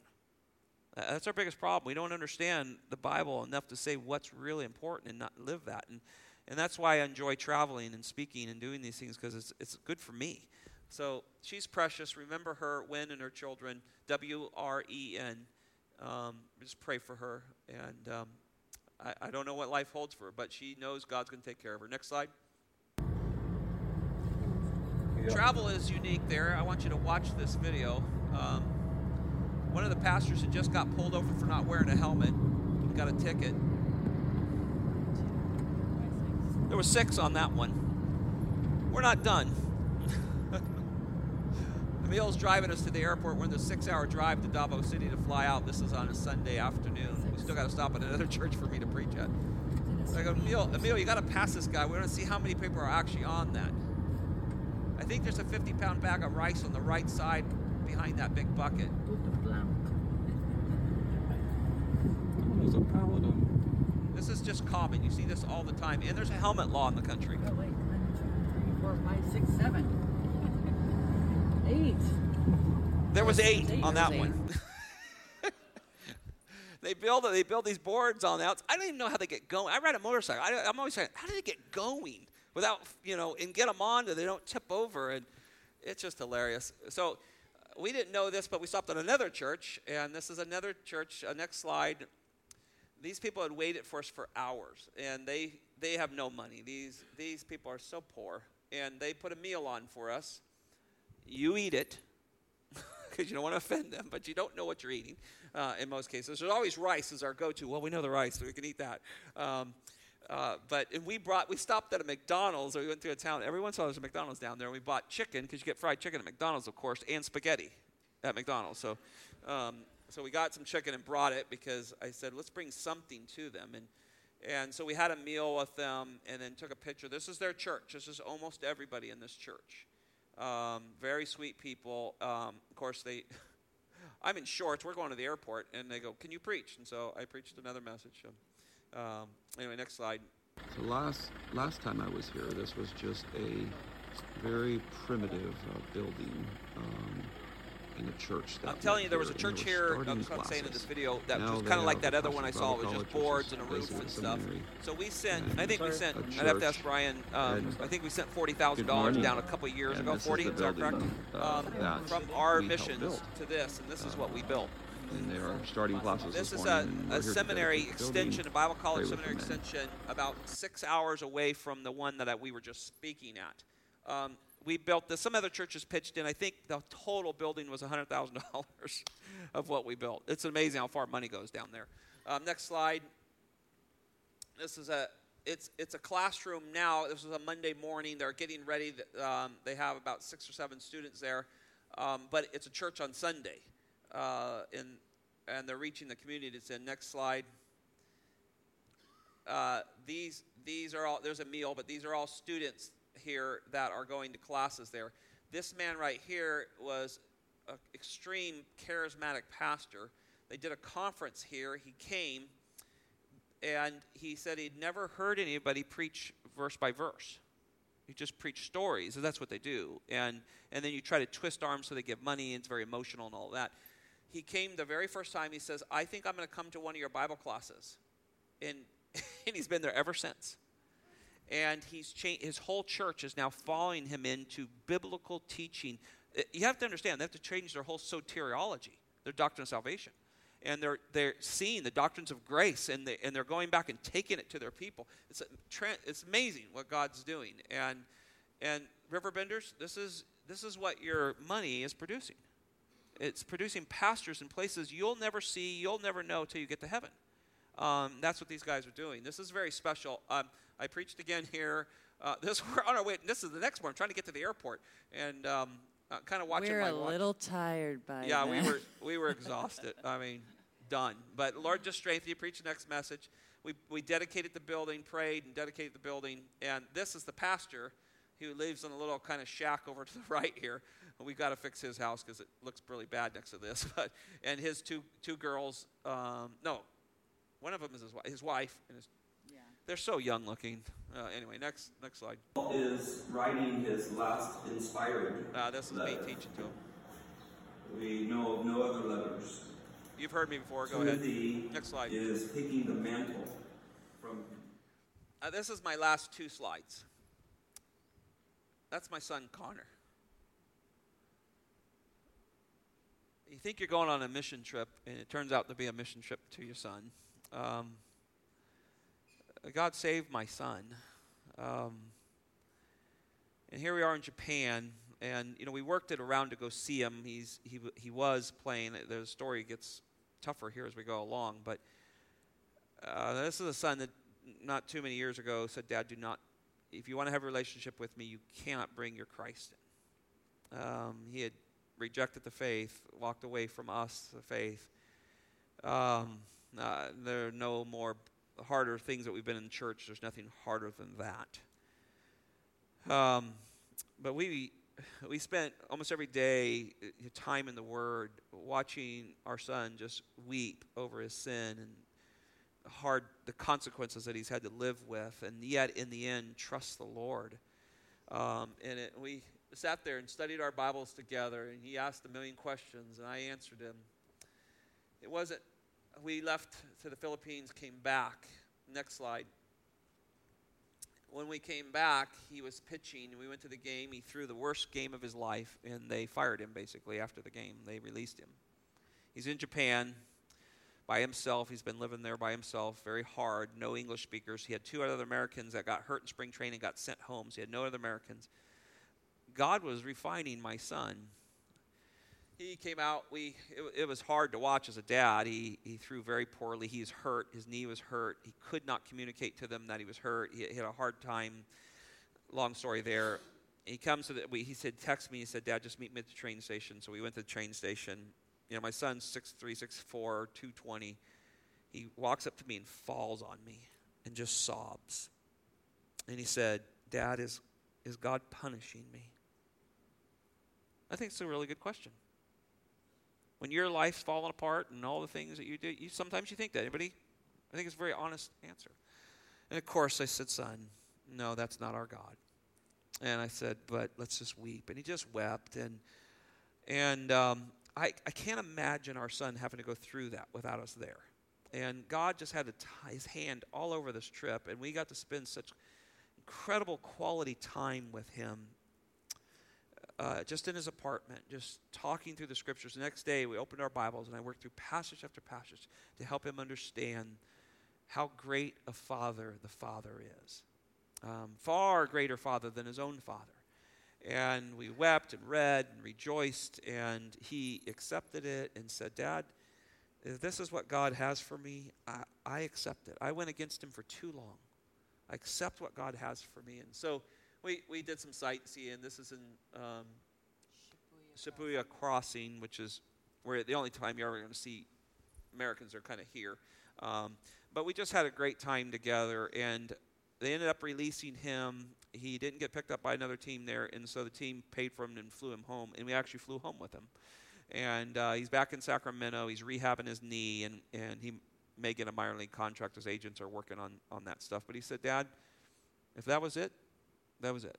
Speaker 1: That's our biggest problem. We don't understand the Bible enough to say what's really important and not live that. And and that's why I enjoy traveling and speaking and doing these things because it's, it's good for me. So she's precious. Remember her, Wren, and her children. W R E N. Um, just pray for her. And um, I, I, don't know what life holds for her, but she knows God's going to take care of her. Next slide. Yeah. Travel is unique there. I want you to watch this video. Um, one of of the pastors had just got pulled over for not wearing a helmet, got a ticket. There were six on that one. We're not done. Emil's driving us to the airport. We're in the six-hour drive to Davao City to fly out. This is on a Sunday afternoon. We still got to stop at another church for me to preach at. So I go, Emil, Emil, you got to pass this guy. We want to see how many people are actually on that. I think there's a 50-pound bag of rice on the right side behind that big bucket.
Speaker 6: There's a paladin.
Speaker 1: This is just common. You see this all the time. And there's a helmet law in the country.
Speaker 3: Oh, wait. One, two, three, four, five, six, seven. Eight.
Speaker 1: There was eight
Speaker 3: eight.
Speaker 1: on that one. they build they build these boards on the outs. I don't even know how they get going. I ride a motorcycle. I, I'm always saying, how do they get going without you know and get them on so they don't tip over? And it's just hilarious. So uh, we didn't know this, but we stopped at another church, and this is another church. Uh, next slide. These people had waited for us for hours, and they they have no money. These these people are so poor, and they put a meal on for us. You eat it because you don't want to offend them, but you don't know what you're eating uh, in most cases. There's always rice as our go-to. Well, we know the rice, so we can eat that. Um, uh, but and we brought, we stopped at a McDonald's, or we went through a town. Every once in a while, there's a McDonald's down there. And we bought chicken because you get fried chicken at McDonald's, of course, and spaghetti at McDonald's. So, um, so we got some chicken and brought it because I said, let's bring something to them. And and so we had a meal with them, and then took a picture. This is their church. This is almost everybody in this church. Um, very sweet people. Um, of course, they. I'm in shorts. We're going to the airport, and they go, "Can you preach?" And so I preached another message. Um, anyway, next slide.
Speaker 6: So last last time I was here, this was just a very primitive uh, building um, in a church.
Speaker 1: I'm telling you, there was a church here. That's what I'm saying in this video. That
Speaker 6: Now
Speaker 1: was kind of like that other one I saw. It was just boards and a roof and stuff. So we sent. I think we sent. I'd have to ask. Brian. Um, I think we sent forty thousand dollars down a couple years
Speaker 6: And
Speaker 1: ago. Forty, is that correct?
Speaker 6: uh,
Speaker 1: Um, from our missions to this, and this is what we built.
Speaker 6: and they are starting classes
Speaker 1: This
Speaker 6: this
Speaker 1: is a, a seminary
Speaker 6: the
Speaker 1: extension, a Bible college seminary extension, about six hours away from the one that I, we were just speaking at. Um, we built this. Some other churches pitched in. I think the total building was $100,000 of what we built. It's amazing how far money goes down there. Um, next slide. This is a it's it's a classroom now. This was a Monday morning. They're getting ready. Um, they have about six or seven students there, um, but it's a church on Sunday, uh, in, and they're reaching the community. It's in next slide. Uh, these these are all there's a meal, but these are all students here that are going to classes there. This man right here was an extreme charismatic pastor. They did a conference here. He came and he said he'd never heard anybody preach verse by verse. You just preach stories, and that's what they do. And and then you try to twist arms so they give money, and it's very emotional and all that. He came the very first time. He says, "I think I'm going to come to one of your Bible classes," and and he's been there ever since. And he's. His whole church is now following him into biblical teaching. Uh, You have to understand they have to change their whole soteriology, their doctrine of salvation and they're they're seeing the doctrines of grace and they and they're going back and taking it to their people. It's it's amazing what God's doing. And and Riverbenders, this is this is what your money is producing. It's producing pastors in places you'll never see, you'll never know till you get to heaven. Um, that's what these guys are doing. This is very special. Um, I preached again here. Uh, this we're on our way. This is the next one. I'm trying to get to the airport and um, uh, kind of watching
Speaker 3: We're
Speaker 1: my
Speaker 3: a
Speaker 1: watch.
Speaker 3: little tired by
Speaker 1: Yeah, we were we were exhausted. I mean, done. But Lord just strengthen you. Preach the next message. We we dedicated the building, prayed and dedicated the building. And this is the pastor who lives in a little kind of shack over to the right here. We've got to fix his house because it looks really bad next to this. But and his two two girls. Um, no, one of them is his wife. His wife and his. They're so young looking. Uh, anyway, next next slide.
Speaker 9: Paul is writing his last inspired
Speaker 1: Uh, this is me teaching to him.
Speaker 9: We know of no other letters.
Speaker 1: You've heard me before. Go ahead.
Speaker 9: Timothy
Speaker 1: Next slide.
Speaker 9: is taking the mantle from
Speaker 1: Uh, this is my last two slides. That's my son Connor. You think you're going on a mission trip, and it turns out to be a mission trip to your son. Um, God saved my son. Um, and here we are in Japan. And you know, we worked it around to go see him. He's he he was playing. The story gets tougher here as we go along, but uh, this is a son that not too many years ago said, "Dad, do not. If you want to have a relationship with me, you cannot bring your Christ in." Um, he had rejected the faith, walked away from us, the faith. Um, uh, there are no more harder things that we've been in church. There's nothing harder than that. Um, but we we spent almost every day uh, time in the Word, watching our son just weep over his sin and hard the consequences that he's had to live with, and yet in the end trust the Lord. Um, and it, we sat there and studied our Bibles together, and he asked a million questions, and I answered him. It wasn't. We left to the Philippines, came back. Next slide when we came back, he was pitching. We went to the game. He threw the worst game of his life, and they fired him basically after the game. They released him. He's in Japan by himself. He's been living there by himself, very hard, no English speakers. He had two other Americans that got hurt in spring training, got sent home. So he had no other Americans. God was refining my son he came out. We it, it, was hard to watch as a dad. He he threw very poorly. He's hurt. His knee was hurt. He could not communicate to them that he was hurt. He, he had a hard time. Long story there. He comes to the, we, he said, text me. He said, Dad, just meet me at the train station. So we went to the train station. You know, my son's 6'3", 6'4", 220. He walks up to me and falls on me and just sobs. And he said, Dad, is, is God punishing me? I think it's a really good question when your life's falling apart and all the things that you do, you sometimes you think that. Anybody? I think it's a very honest answer. And of course, I said, "Son, no, that's not our God." And I said, "But let's just weep." And he just wept, and and um, I I can't imagine our son having to go through that without us there. And God just had to tie his hand all over this trip, and we got to spend such incredible quality time with him uh, just in his apartment, just talking through the scriptures. The next day, we opened our Bibles and I worked through passage after passage to help him understand how great a father the Father is. Um, far greater father than his own father. And we wept and read and rejoiced, and he accepted it and said, Dad, this is what God has for me, I, I accept it. I went against him for too long. I accept what God has for me. And so, we, we did some sightseeing. This is in um, Shibuya Crossing, which is where the only time you're ever going to see Americans are kind of here. Um, but we just had a great time together, and they ended up releasing him. He didn't get picked up by another team there, and so the team paid for him and flew him home, and we actually flew home with him. And uh, he's back in Sacramento. He's rehabbing his knee, and, and he may get a minor league contract. His agents are working on, on that stuff. But he said, Dad, if that was it, that was it.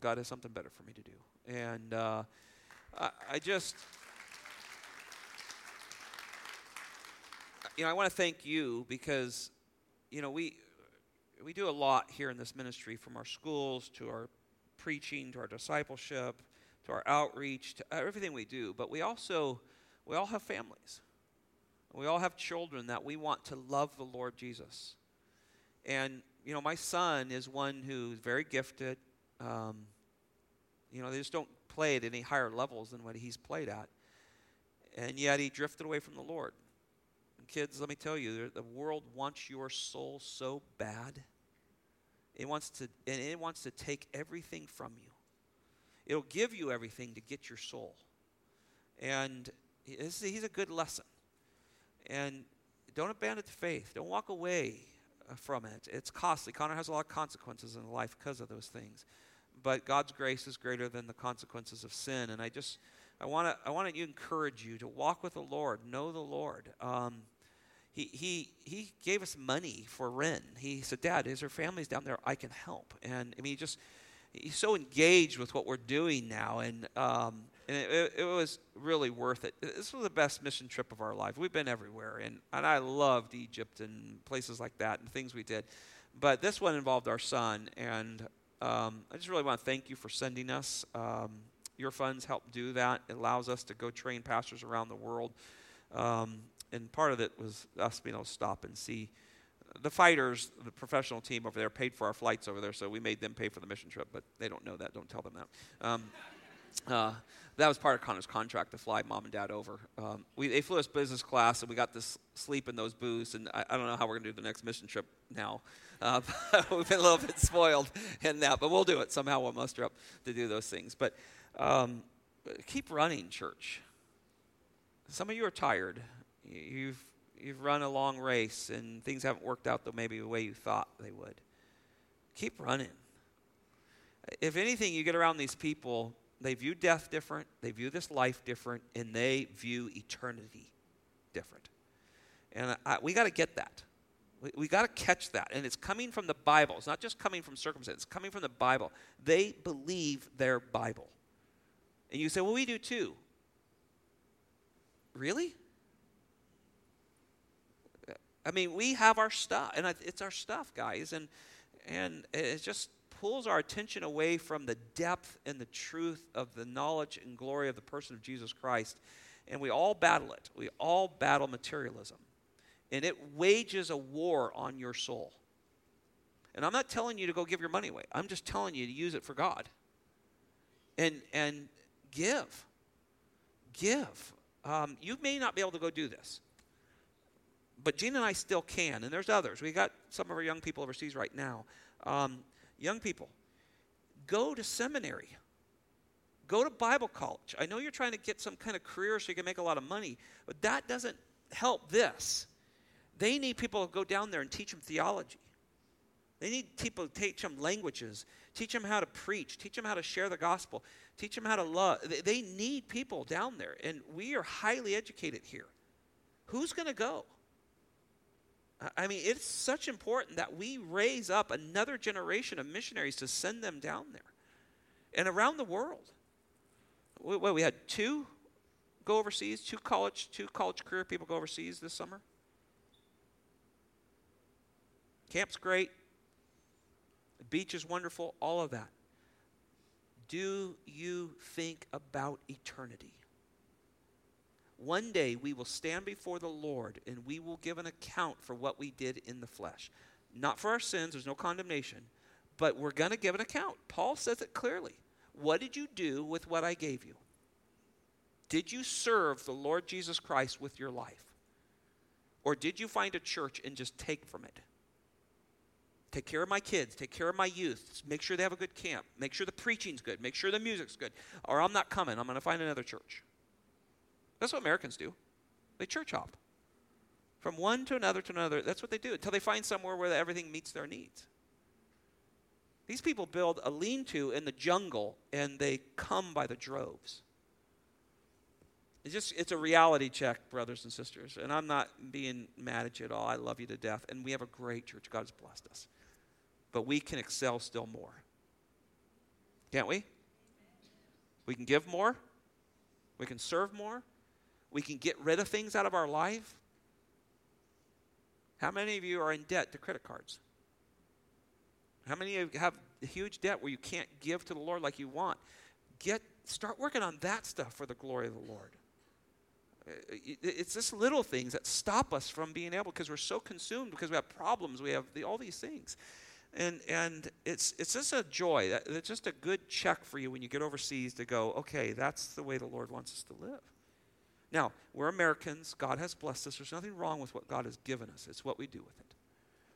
Speaker 1: God has something better for me to do. And uh, I, I just, you know, I want to thank you because, you know, we we do a lot here in this ministry from our schools to our preaching to our discipleship to our outreach to everything we do but we also we all have families we all have children that we want to love the lord jesus and you know, my son is one who's very gifted. Um, you know, they just don't play at any higher levels than what he's played at. And yet he drifted away from the Lord. And kids, let me tell you, the world wants your soul so bad. It wants to, and it wants to take everything from you. It'll give you everything to get your soul. And he's a good lesson. And don't abandon the faith. Don't walk away from it. It's costly. Connor has a lot of consequences in life because of those things. But God's grace is greater than the consequences of sin. And I just, I want to, I want to encourage you to walk with the Lord, know the Lord. Um, he, he, he gave us money for Wren. He said, Dad, is there families down there I can help? And I mean, he just, he's so engaged with what we're doing now. And um, and it, it, was really worth it. This was the best mission trip of our life. We've been everywhere, and, and I loved Egypt and places like that and things we did. But this one involved our son, and um, I just really want to thank you for sending us. Um, your funds help do that. It allows us to go train pastors around the world. Um, and part of it was us being able to stop and see the fighters, the professional team over there, paid for our flights over there, so we made them pay for the mission trip, but they don't know that. Don't tell them that. Uh, that was part of Connor's contract to fly mom and dad over. Um, we, they flew us business class, and we got to s- sleep in those booths. And I, I don't know how we're going to do the next mission trip now. Uh, we've been a little bit spoiled in that, but we'll do it. Somehow we'll muster up to do those things. But um, keep running, church. Some of you are tired. You- You've, you've run a long race, and things haven't worked out the, maybe the way you thought they would. Keep running. If anything, you get around these people they view death different, they view this life different, and they view eternity different. And I, we got to get that. We, we got to catch that. And it's coming from the Bible. It's not just coming from circumstance, it's coming from the Bible. They believe their Bible. And you say, well, we do too. Really? I mean, we have our stuff, and it's our stuff, guys, and and it just pulls our attention away from the depth and the truth of the knowledge and glory of the person of Jesus Christ. And we all battle it. We all battle materialism. And it wages a war on your soul. And I'm not telling you to go give your money away. I'm just telling you to use it for God. And and give. Give. Um, you may not be able to go do this. But Gina and I still can, and there's others. We got some of our young people overseas right now. Um, young people, go to seminary. Go to Bible college. I know you're trying to get some kind of career so you can make a lot of money, but that doesn't help this. They need people to go down there and teach them theology. They need people to teach them languages, teach them how to preach, teach them how to share the gospel, teach them how to love. They need people down there, and we are highly educated here. Who's going to go? I mean, it's such important that we raise up another generation of missionaries to send them down there and around the world. Well, we had two go overseas, two college, two college career people go overseas this summer. Camp's great. The beach is wonderful, all of that. Do you think about eternity? One day we will stand before the Lord and we will give an account for what we did in the flesh. Not for our sins, there's no condemnation, but we're going to give an account. Paul says it clearly. What did you do with what I gave you? Did you serve the Lord Jesus Christ with your life? Or did you find a church and just take from it? Take care of my kids, take care of my youth, make sure they have a good camp, make sure the preaching's good, make sure the music's good, or I'm not coming, I'm going to find another church. That's what Americans do. They church hop from one to another to another. That's what they do until they find somewhere where everything meets their needs. These people build a lean to in the jungle and they come by the droves. It's just it's a reality check, brothers and sisters. And I'm not being mad at you at all. I love you to death. And we have a great church. God has blessed us. But we can excel still more. Can't we? We can give more. We can serve more. We can get rid of things out of our life. How many of you are in debt to credit cards? How many of you have huge debt where you can't give to the Lord like you want? Get start working on that stuff for the glory of the Lord. Uh, it's just little things that stop us from being able because we're so consumed because we have problems, we have the, all these things. And, and it's, it's just a joy. It's just a good check for you when you get overseas to go, okay, that's the way the Lord wants us to live. Now, we're Americans. God has blessed us. There's nothing wrong with what God has given us, it's what we do with it.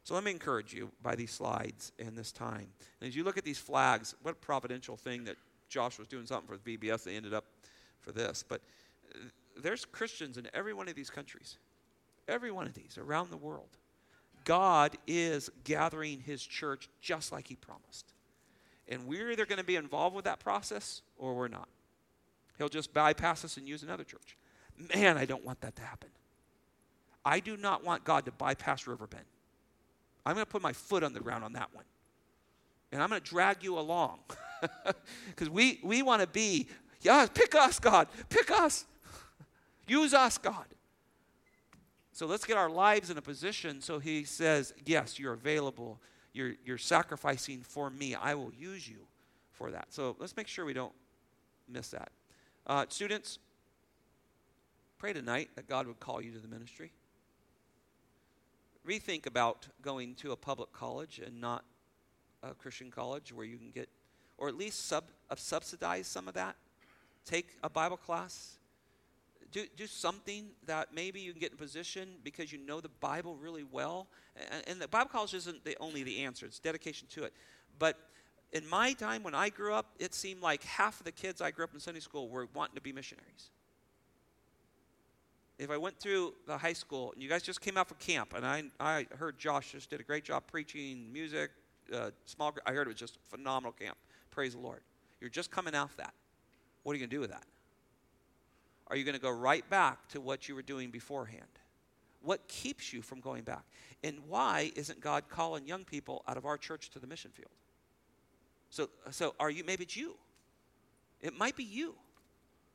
Speaker 1: So let me encourage you by these slides and this time. And as you look at these flags, what a providential thing that Josh was doing something for the VBS. They ended up for this. But uh, there's Christians in every one of these countries, every one of these around the world. God is gathering his church just like he promised. And we're either going to be involved with that process or we're not. He'll just bypass us and use another church. Man, I don't want that to happen. I do not want God to bypass Riverbend. I'm going to put my foot on the ground on that one. And I'm going to drag you along. Because we, we want to be, yeah, pick us, God. Pick us. Use us, God. So let's get our lives in a position so he says, Yes, you're available. You're, you're sacrificing for me. I will use you for that. So let's make sure we don't miss that. Uh, students, pray tonight that God would call you to the ministry. Rethink about going to a public college and not a Christian college where you can get, or at least sub, uh, subsidize some of that. take a Bible class. Do, do something that maybe you can get in position because you know the Bible really well. And, and the Bible college isn't the, only the answer, it's dedication to it. But in my time when I grew up, it seemed like half of the kids I grew up in Sunday school were wanting to be missionaries. If I went through the high school and you guys just came out from camp, and I, I heard Josh just did a great job preaching music, uh, small. Group. I heard it was just phenomenal camp. Praise the Lord. You're just coming off that. What are you going to do with that? Are you going to go right back to what you were doing beforehand? What keeps you from going back? And why isn't God calling young people out of our church to the mission field? So, so are you, maybe it's you. It might be you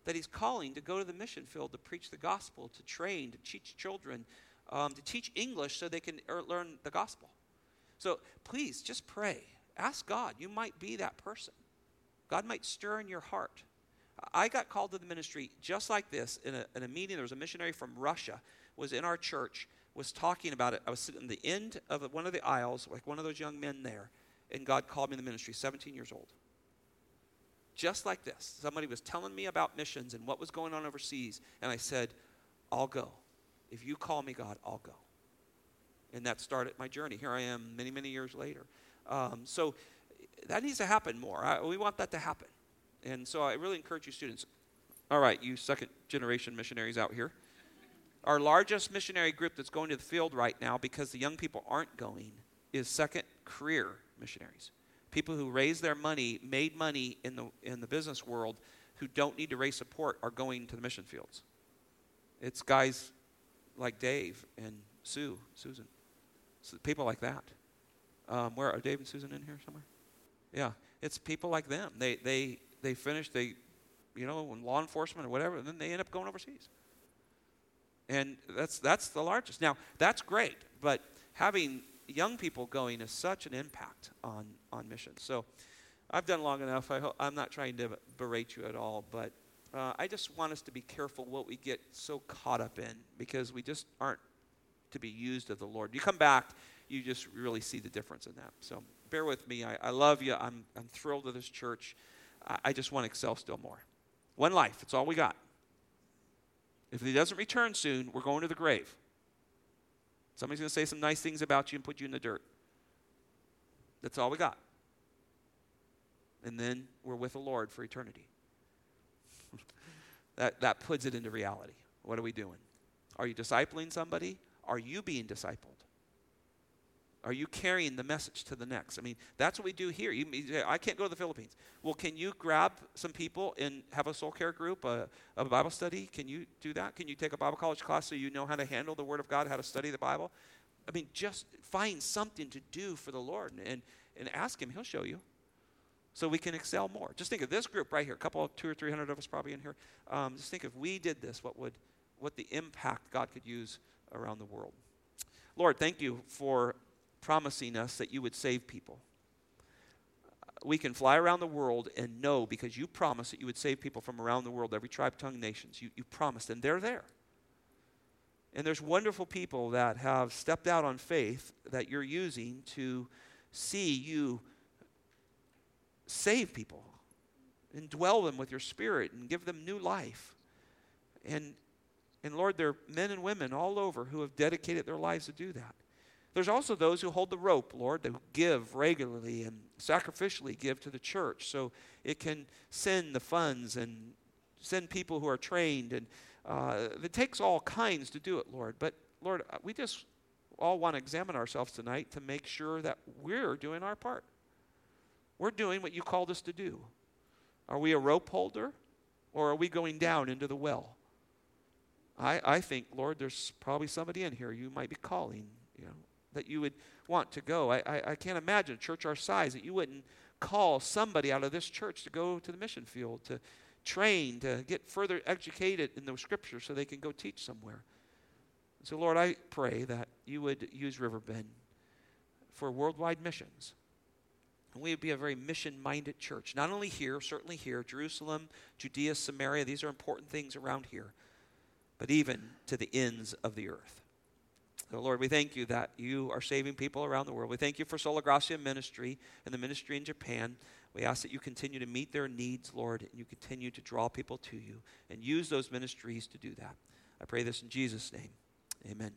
Speaker 1: that He's calling to go to the mission field to preach the gospel, to train, to teach children, um, to teach English so they can er, learn the gospel. So please just pray. Ask God. You might be that person. God might stir in your heart. I got called to the ministry just like this in a, in a meeting. There was a missionary from Russia was in our church, was talking about it. I was sitting in the end of one of the aisles, like one of those young men there, and God called me to the ministry, 17 years old. Just like this. Somebody was telling me about missions and what was going on overseas, and I said, I'll go. If you call me, God, I'll go. And that started my journey. Here I am many, many years later. Um, so that needs to happen more. I, we want that to happen. And so I really encourage you, students. All right, you second generation missionaries out here. Our largest missionary group that's going to the field right now because the young people aren't going is second career missionaries. People who raise their money, made money in the, in the business world, who don't need to raise support are going to the mission fields. It's guys like Dave and Sue, Susan. So people like that. Um, where are Dave and Susan in here somewhere? Yeah, it's people like them. They they they finish they, you know, in law enforcement or whatever, and then they end up going overseas. And that's that's the largest. Now that's great, but having young people going is such an impact on on missions. So I've done long enough. I ho- I'm not trying to berate you at all, but uh, I just want us to be careful what we get so caught up in because we just aren't to be used of the Lord. You come back, you just really see the difference in that. So bear with me. I, I love you. I'm, I'm thrilled with this church. I, I just want to excel still more. One life, it's all we got. If he doesn't return soon, we're going to the grave. Somebody's going to say some nice things about you and put you in the dirt. That's all we got. And then we're with the Lord for eternity. that, that puts it into reality. What are we doing? Are you discipling somebody? Are you being discipled? Are you carrying the message to the next? I mean, that's what we do here. You, I can't go to the Philippines. Well, can you grab some people and have a soul care group, a, a Bible study? Can you do that? Can you take a Bible college class so you know how to handle the Word of God, how to study the Bible? I mean, just find something to do for the Lord and, and ask Him. He'll show you. So we can excel more. Just think of this group right here, a couple, two or three hundred of us probably in here. Um, just think if we did this, what would, what the impact God could use around the world. Lord, thank you for promising us that you would save people. We can fly around the world and know because you promised that you would save people from around the world, every tribe, tongue, nations. You, you promised, and they're there. And there's wonderful people that have stepped out on faith that you're using to see you save people and dwell them with your spirit and give them new life. And, and Lord, there are men and women all over who have dedicated their lives to do that. There's also those who hold the rope, Lord, that give regularly and sacrificially give to the church so it can send the funds and send people who are trained. And uh, it takes all kinds to do it, Lord. But, Lord, uh, we just all want to examine ourselves tonight to make sure that we're doing our part. We're doing what you called us to do. Are we a rope holder or are we going down into the well? I, I think, Lord, there's probably somebody in here you might be calling, you know, that you would want to go. I, I, I can't imagine a church our size that you wouldn't call somebody out of this church to go to the mission field, to train, to get further educated in the scriptures so they can go teach somewhere. So, Lord, I pray that you would use Riverbend for worldwide missions. And we would be a very mission minded church, not only here, certainly here, Jerusalem, Judea, Samaria, these are important things around here, but even to the ends of the earth. So, Lord, we thank you that you are saving people around the world. We thank you for Sola Gracia Ministry and the ministry in Japan. We ask that you continue to meet their needs, Lord, and you continue to draw people to you and use those ministries to do that. I pray this in Jesus' name. Amen.